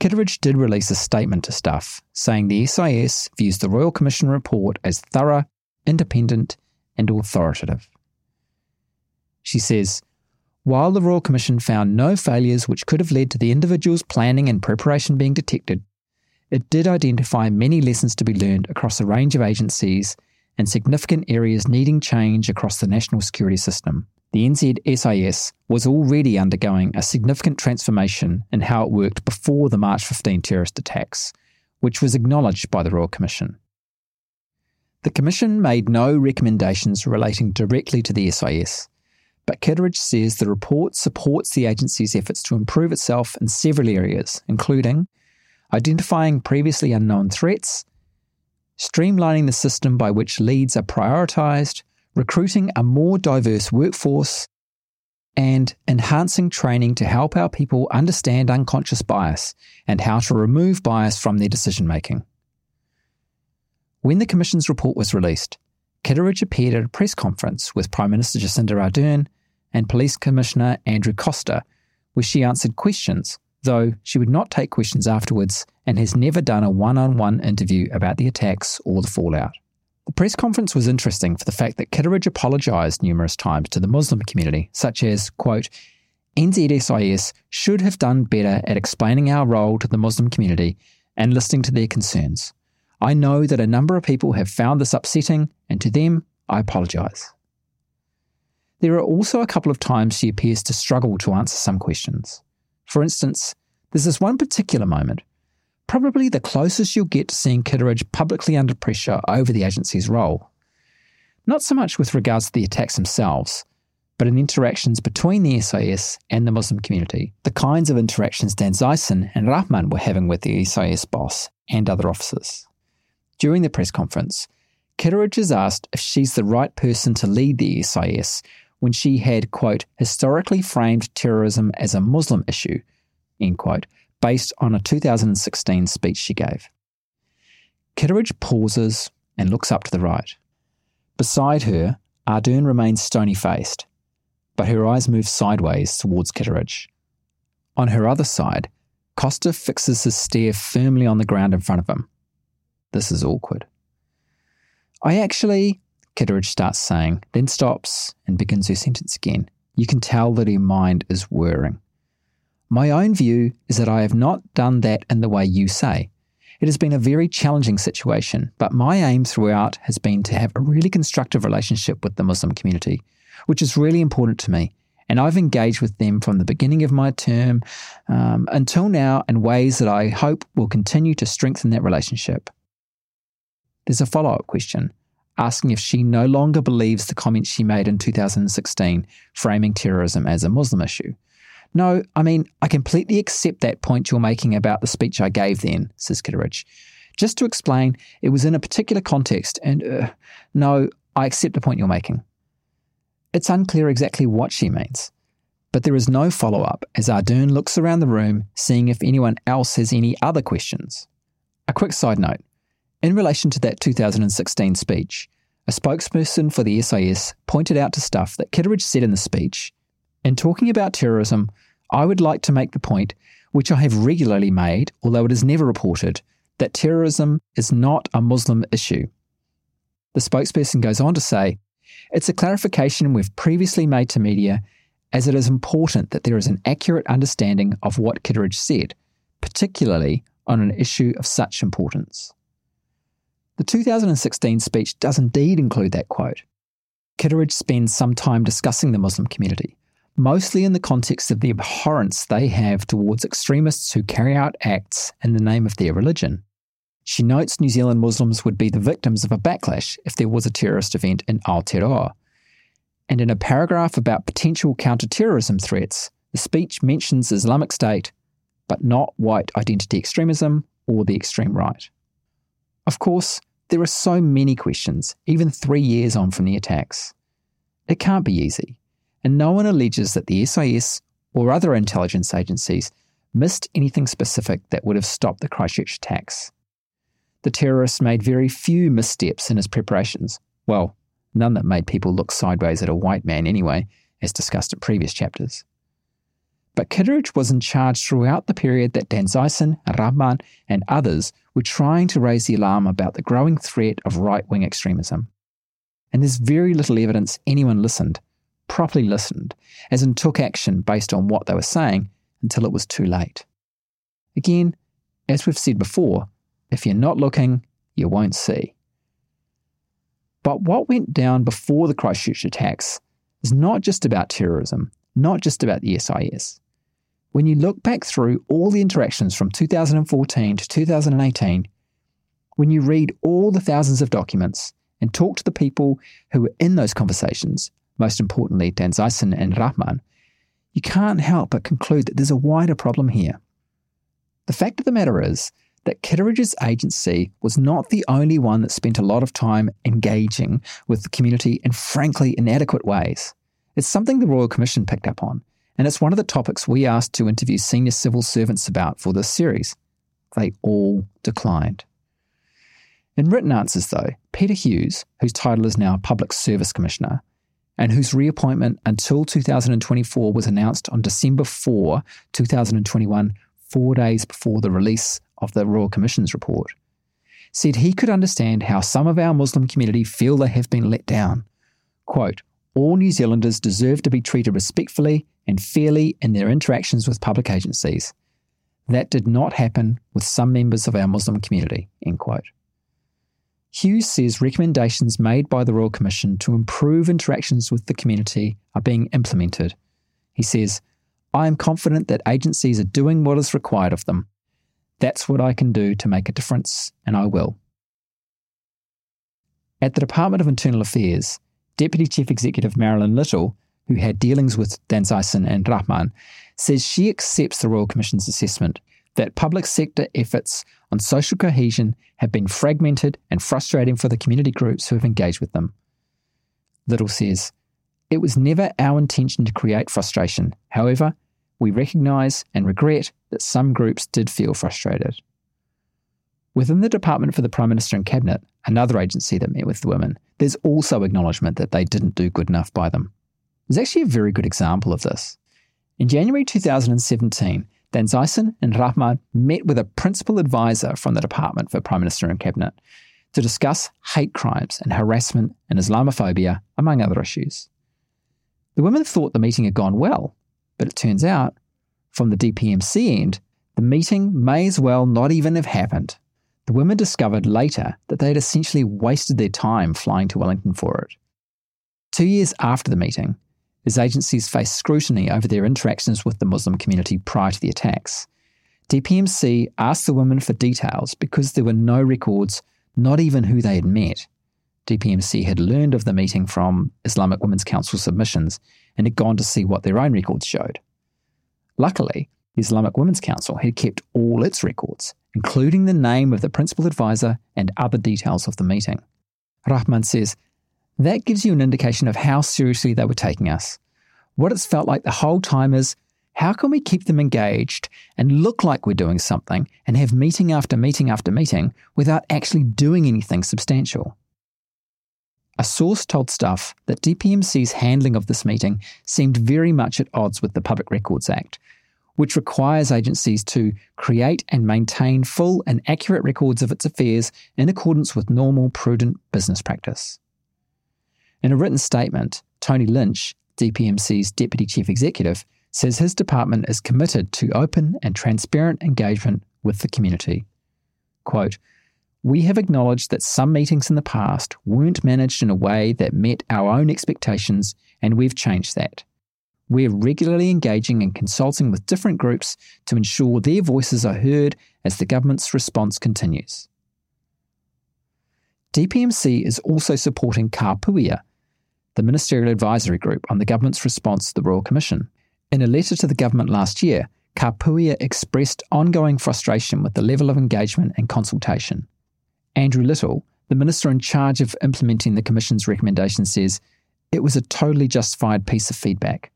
Kitteridge did release a statement to staff saying the SIS views the Royal Commission report as thorough, independent, and authoritative. She says, while the Royal Commission found no failures which could have led to the individual's planning and preparation being detected, it did identify many lessons to be learned across a range of agencies and significant areas needing change across the national security system. The NZSIS was already undergoing a significant transformation in how it worked before the March 15 terrorist attacks, which was acknowledged by the Royal Commission. The Commission made no recommendations relating directly to the SIS, but Kitteridge says the report supports the agency's efforts to improve itself in several areas, including identifying previously unknown threats streamlining the system by which leads are prioritised, recruiting a more diverse workforce, and enhancing training to help our people understand unconscious bias and how to remove bias from their decision making. When the Commission's report was released, Kitteridge appeared at a press conference with Prime Minister Jacinda Ardern and Police Commissioner Andrew Coster, where she answered questions though she would not take questions afterwards and has never done a one on one interview about the attacks or the fallout. The press conference was interesting for the fact that Kitteridge apologised numerous times to the Muslim community, such as, quote, NZSIS should have done better at explaining our role to the Muslim community and listening to their concerns. I know that a number of people have found this upsetting, and to them, I apologise. There are also a couple of times she appears to struggle to answer some questions. For instance, there's this one particular moment, probably the closest you'll get to seeing Kitteridge publicly under pressure over the agency's role. Not so much with regards to the attacks themselves, but in interactions between the SIS and the Muslim community, the kinds of interactions Danzeisen and Rahman were having with the SIS boss and other officers. During the press conference, Kitteridge is asked if she's the right person to lead the SIS when she had, quote, historically framed terrorism as a Muslim issue, end quote, based on a 2016 speech she gave. Kitteridge pauses and looks up to the right. Beside her, Ardern remains stony faced, but her eyes move sideways towards Kitteridge. On her other side, Coster fixes his stare firmly on the ground in front of him. This is awkward. I actually, Kitteridge starts saying, then stops and begins her sentence again. You can tell that her mind is whirring. My own view is that I have not done that in the way you say. It has been a very challenging situation, but my aim throughout has been to have a really constructive relationship with the Muslim community, which is really important to me. And I've engaged with them from the beginning of my term um, until now in ways that I hope will continue to strengthen that relationship. There's a follow up question asking if she no longer believes the comments she made in 2016 framing terrorism as a Muslim issue. No, I mean, I completely accept that point you're making about the speech I gave then, says Kitteridge. Just to explain, it was in a particular context, and uh, no, I accept the point you're making. It's unclear exactly what she means, but there is no follow up as Ardern looks around the room, seeing if anyone else has any other questions. A quick side note in relation to that 2016 speech, a spokesperson for the SIS pointed out to Stuff that Kitteridge said in the speech In talking about terrorism, I would like to make the point, which I have regularly made, although it is never reported, that terrorism is not a Muslim issue. The spokesperson goes on to say, It's a clarification we've previously made to media, as it is important that there is an accurate understanding of what Kitteridge said, particularly on an issue of such importance. The 2016 speech does indeed include that quote. Kitteridge spends some time discussing the Muslim community, mostly in the context of the abhorrence they have towards extremists who carry out acts in the name of their religion. She notes New Zealand Muslims would be the victims of a backlash if there was a terrorist event in Aotearoa. And in a paragraph about potential counter-terrorism threats, the speech mentions Islamic State, but not white identity extremism or the extreme right. Of course, there are so many questions, even three years on from the attacks. It can't be easy, and no one alleges that the SIS or other intelligence agencies missed anything specific that would have stopped the Christchurch attacks. The terrorist made very few missteps in his preparations. Well, none that made people look sideways at a white man anyway, as discussed in previous chapters. But Kitteridge was in charge throughout the period that Danzeisen, Rahman, and others were trying to raise the alarm about the growing threat of right wing extremism. And there's very little evidence anyone listened, properly listened, as in took action based on what they were saying until it was too late. Again, as we've said before, if you're not looking, you won't see. But what went down before the Christchurch attacks is not just about terrorism, not just about the SIS. When you look back through all the interactions from 2014 to 2018, when you read all the thousands of documents and talk to the people who were in those conversations, most importantly Danzeisen and Rahman, you can't help but conclude that there's a wider problem here. The fact of the matter is that Kitteridge's agency was not the only one that spent a lot of time engaging with the community in frankly inadequate ways. It's something the Royal Commission picked up on, and it's one of the topics we asked to interview senior civil servants about for this series. They all declined. In written answers, though, Peter Hughes, whose title is now Public Service Commissioner, and whose reappointment until 2024 was announced on December 4, 2021, four days before the release of the Royal Commission's report, said he could understand how some of our Muslim community feel they have been let down. Quote, all New Zealanders deserve to be treated respectfully and fairly in their interactions with public agencies. That did not happen with some members of our Muslim community. End quote. Hughes says recommendations made by the Royal Commission to improve interactions with the community are being implemented. He says, I am confident that agencies are doing what is required of them. That's what I can do to make a difference, and I will. At the Department of Internal Affairs, Deputy Chief Executive Marilyn Little who had dealings with Danzeisen and Rahman, says she accepts the Royal Commission's assessment that public sector efforts on social cohesion have been fragmented and frustrating for the community groups who have engaged with them. Little says, It was never our intention to create frustration. However, we recognise and regret that some groups did feel frustrated. Within the Department for the Prime Minister and Cabinet, another agency that met with the women, there's also acknowledgement that they didn't do good enough by them. There's actually a very good example of this. In January 2017, Danzeisen and Rahman met with a principal advisor from the Department for Prime Minister and Cabinet to discuss hate crimes and harassment and Islamophobia, among other issues. The women thought the meeting had gone well, but it turns out, from the DPMC end, the meeting may as well not even have happened. The women discovered later that they had essentially wasted their time flying to Wellington for it. Two years after the meeting, as agencies faced scrutiny over their interactions with the Muslim community prior to the attacks. DPMC asked the women for details because there were no records, not even who they had met. DPMC had learned of the meeting from Islamic Women's Council submissions and had gone to see what their own records showed. Luckily, the Islamic Women's Council had kept all its records, including the name of the principal advisor and other details of the meeting. Rahman says, That gives you an indication of how seriously they were taking us. What it's felt like the whole time is how can we keep them engaged and look like we're doing something and have meeting after meeting after meeting without actually doing anything substantial? A source told Stuff that DPMC's handling of this meeting seemed very much at odds with the Public Records Act, which requires agencies to create and maintain full and accurate records of its affairs in accordance with normal, prudent business practice. In a written statement, Tony Lynch, DPMC's Deputy Chief Executive, says his department is committed to open and transparent engagement with the community. Quote, we have acknowledged that some meetings in the past weren't managed in a way that met our own expectations, and we've changed that. We're regularly engaging and consulting with different groups to ensure their voices are heard as the government's response continues. DPMC is also supporting Kāpuia, the Ministerial Advisory Group on the government's response to the Royal Commission. In a letter to the government last year, Kāpuia expressed ongoing frustration with the level of engagement and consultation. Andrew Little, the minister in charge of implementing the Commission's recommendation, says it was a totally justified piece of feedback.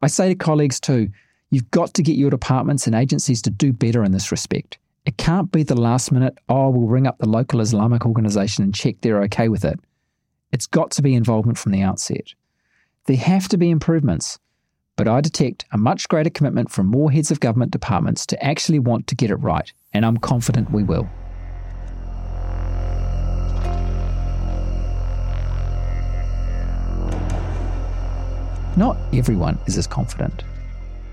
I say to colleagues too, you've got to get your departments and agencies to do better in this respect. It can't be the last minute, oh, we'll ring up the local Islamic organisation and check they're okay with it. It's got to be involvement from the outset. There have to be improvements, but I detect a much greater commitment from more heads of government departments to actually want to get it right, and I'm confident we will. Not everyone is as confident.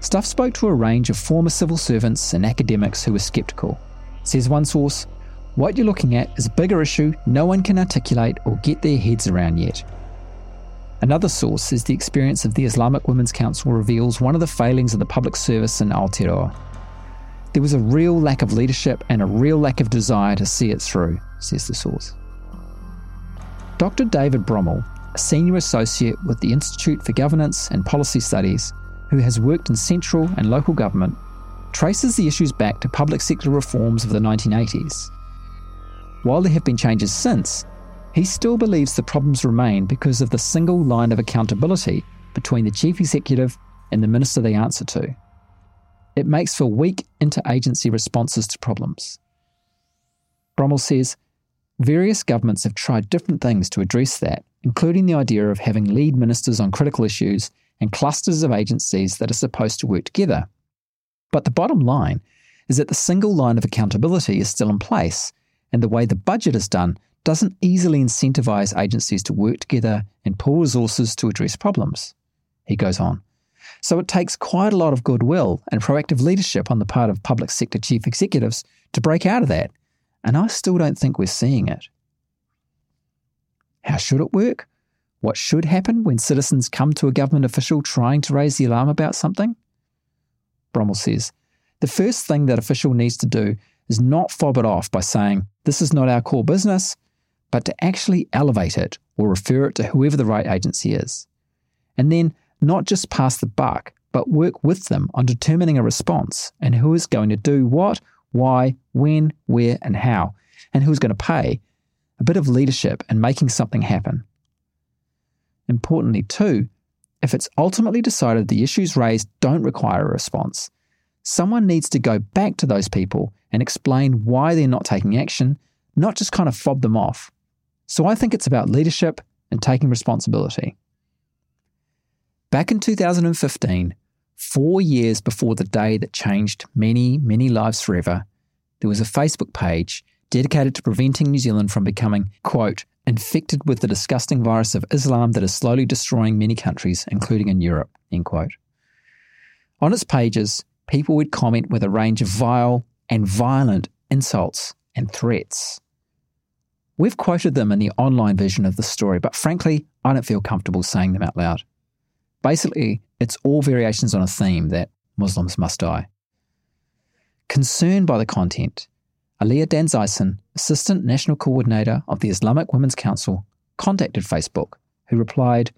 Stuff spoke to a range of former civil servants and academics who were sceptical. Says one source, what you're looking at is a bigger issue no one can articulate or get their heads around yet. Another source says the experience of the Islamic Women's Council reveals one of the failings of the public service in Aotearoa. There was a real lack of leadership and a real lack of desire to see it through, says the source. Dr. David Bromell a senior associate with the Institute for Governance and Policy Studies, who has worked in central and local government, traces the issues back to public sector reforms of the 1980s. While there have been changes since, he still believes the problems remain because of the single line of accountability between the chief executive and the minister they answer to. It makes for weak interagency responses to problems. Bromell says various governments have tried different things to address that, including the idea of having lead ministers on critical issues and clusters of agencies that are supposed to work together. But the bottom line is that the single line of accountability is still in place, and the way the budget is done doesn't easily incentivize agencies to work together and pool resources to address problems. He goes on. So it takes quite a lot of goodwill and proactive leadership on the part of public sector chief executives to break out of that, and I still don't think we're seeing it. How should it work? What should happen when citizens come to a government official trying to raise the alarm about something? Bromell says the first thing that official needs to do is not fob it off by saying, This is not our core business, but to actually elevate it or refer it to whoever the right agency is. And then not just pass the buck, but work with them on determining a response and who is going to do what, why, when, where, and how, and who's going to pay a bit of leadership and making something happen. Importantly, too, if it's ultimately decided the issues raised don't require a response, someone needs to go back to those people and explain why they're not taking action, not just kind of fob them off. So I think it's about leadership and taking responsibility. Back in 2015, four years before the day that changed many, many lives forever, there was a Facebook page dedicated to preventing New Zealand from becoming, quote, infected with the disgusting virus of Islam that is slowly destroying many countries, including in Europe, end quote. On its pages, people would comment with a range of vile and violent insults and threats. We've quoted them in the online version of the story, but frankly, I don't feel comfortable saying them out loud. Basically, it's all variations on a theme that Muslims must die. Concerned by the content, Aliya Dan Assistant National Coordinator of the Islamic Women's Council, contacted Facebook, who replied,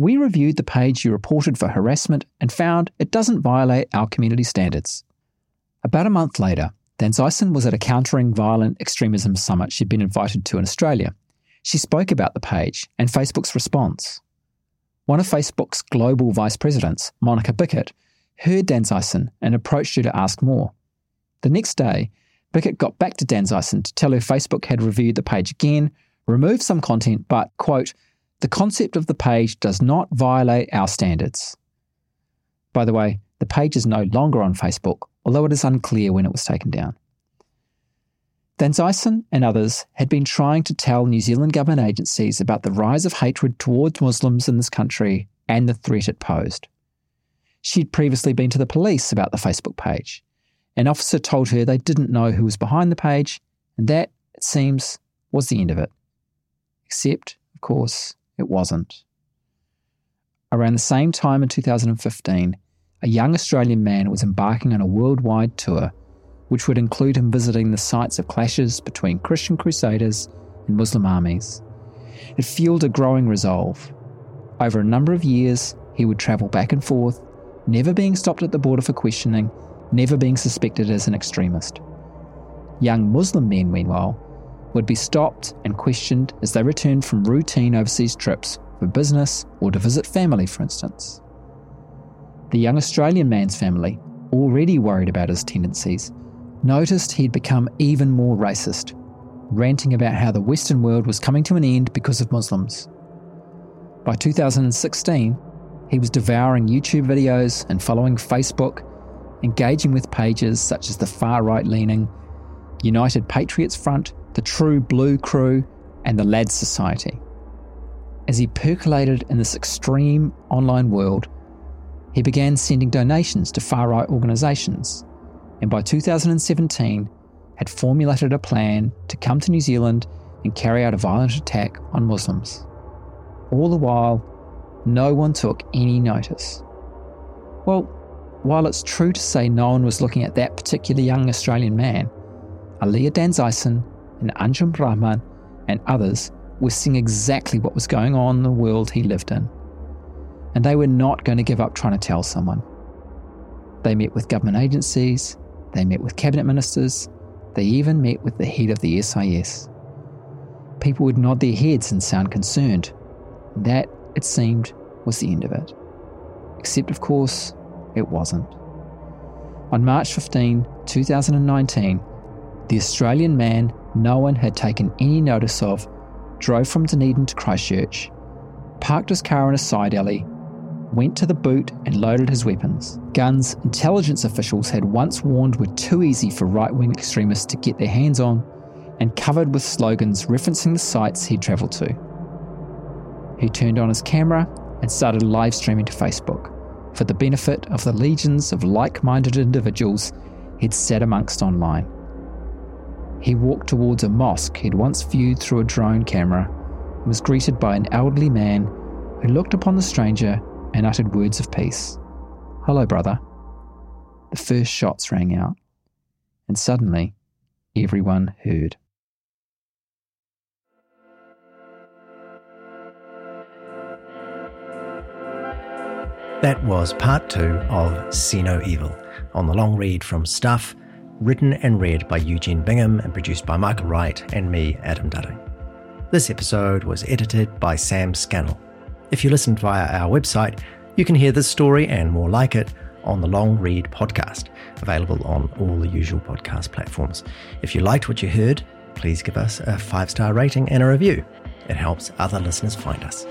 We reviewed the page you reported for harassment and found it doesn't violate our community standards. About a month later, Danzeisen was at a countering violent extremism summit she'd been invited to in Australia. She spoke about the page and Facebook's response. One of Facebook's global vice presidents, Monika Bickert, heard Danzeisen and approached her to ask more. The next day, Bickett got back to Danzeisen to tell her Facebook had reviewed the page again, removed some content, but, quote, the concept of the page does not violate our standards. By the way, the page is no longer on Facebook, although it is unclear when it was taken down. Danzeisen and others had been trying to tell New Zealand government agencies about the rise of hatred towards Muslims in this country and the threat it posed. She'd previously been to the police about the Facebook page. An officer told her they didn't know who was behind the page, and that, it seems, was the end of it. Except, of course, it wasn't. Around the same time in 2015, a young Australian man was embarking on a worldwide tour, which would include him visiting the sites of clashes between Christian crusaders and Muslim armies. It fueled a growing resolve. Over a number of years, he would travel back and forth, never being stopped at the border for questioning, never being suspected as an extremist. Young Muslim men, meanwhile, would be stopped and questioned as they returned from routine overseas trips for business or to visit family, for instance. The young Australian man's family, already worried about his tendencies, noticed he'd become even more racist, ranting about how the Western world was coming to an end because of Muslims. By 2016, he was devouring YouTube videos and following Facebook, engaging with pages such as the far right leaning United Patriots Front, the True Blue Crew, and the Lads Society. As he percolated in this extreme online world, he began sending donations to far right organisations, and by 2017 had formulated a plan to come to New Zealand and carry out a violent attack on Muslims. All the while, no one took any notice. Well, while it's true to say no one was looking at that particular young Australian man, Aliya Danzeisen and Anjum Rahman and others were seeing exactly what was going on in the world he lived in and they were not going to give up trying to tell someone. They met with government agencies, they met with cabinet ministers, they even met with the head of the SIS. People would nod their heads and sound concerned. That, it seemed, was the end of it. Except, of course, it wasn't. On March 15, 2019, the Australian man no one had taken any notice of drove from Dunedin to Christchurch, parked his car in a side alley, went to the boot and loaded his weapons. Guns intelligence officials had once warned were too easy for right wing extremists to get their hands on, and covered with slogans referencing the sites he'd travelled to. He turned on his camera and started live streaming to Facebook for the benefit of the legions of like minded individuals he'd sat amongst online. He walked towards a mosque he'd once viewed through a drone camera and was greeted by an elderly man who looked upon the stranger and uttered words of peace. Hello, brother. The first shots rang out, and suddenly everyone heard. That was part two of See No Evil on the long read from Stuff, written and read by Eugene Bingham and produced by Michael Wright and me, Adam Dudding. This episode was edited by Sam Scannell. If you listened via our website, you can hear this story and more like it on the Long Read podcast, available on all the usual podcast platforms. If you liked what you heard, please give us a five star rating and a review. It helps other listeners find us.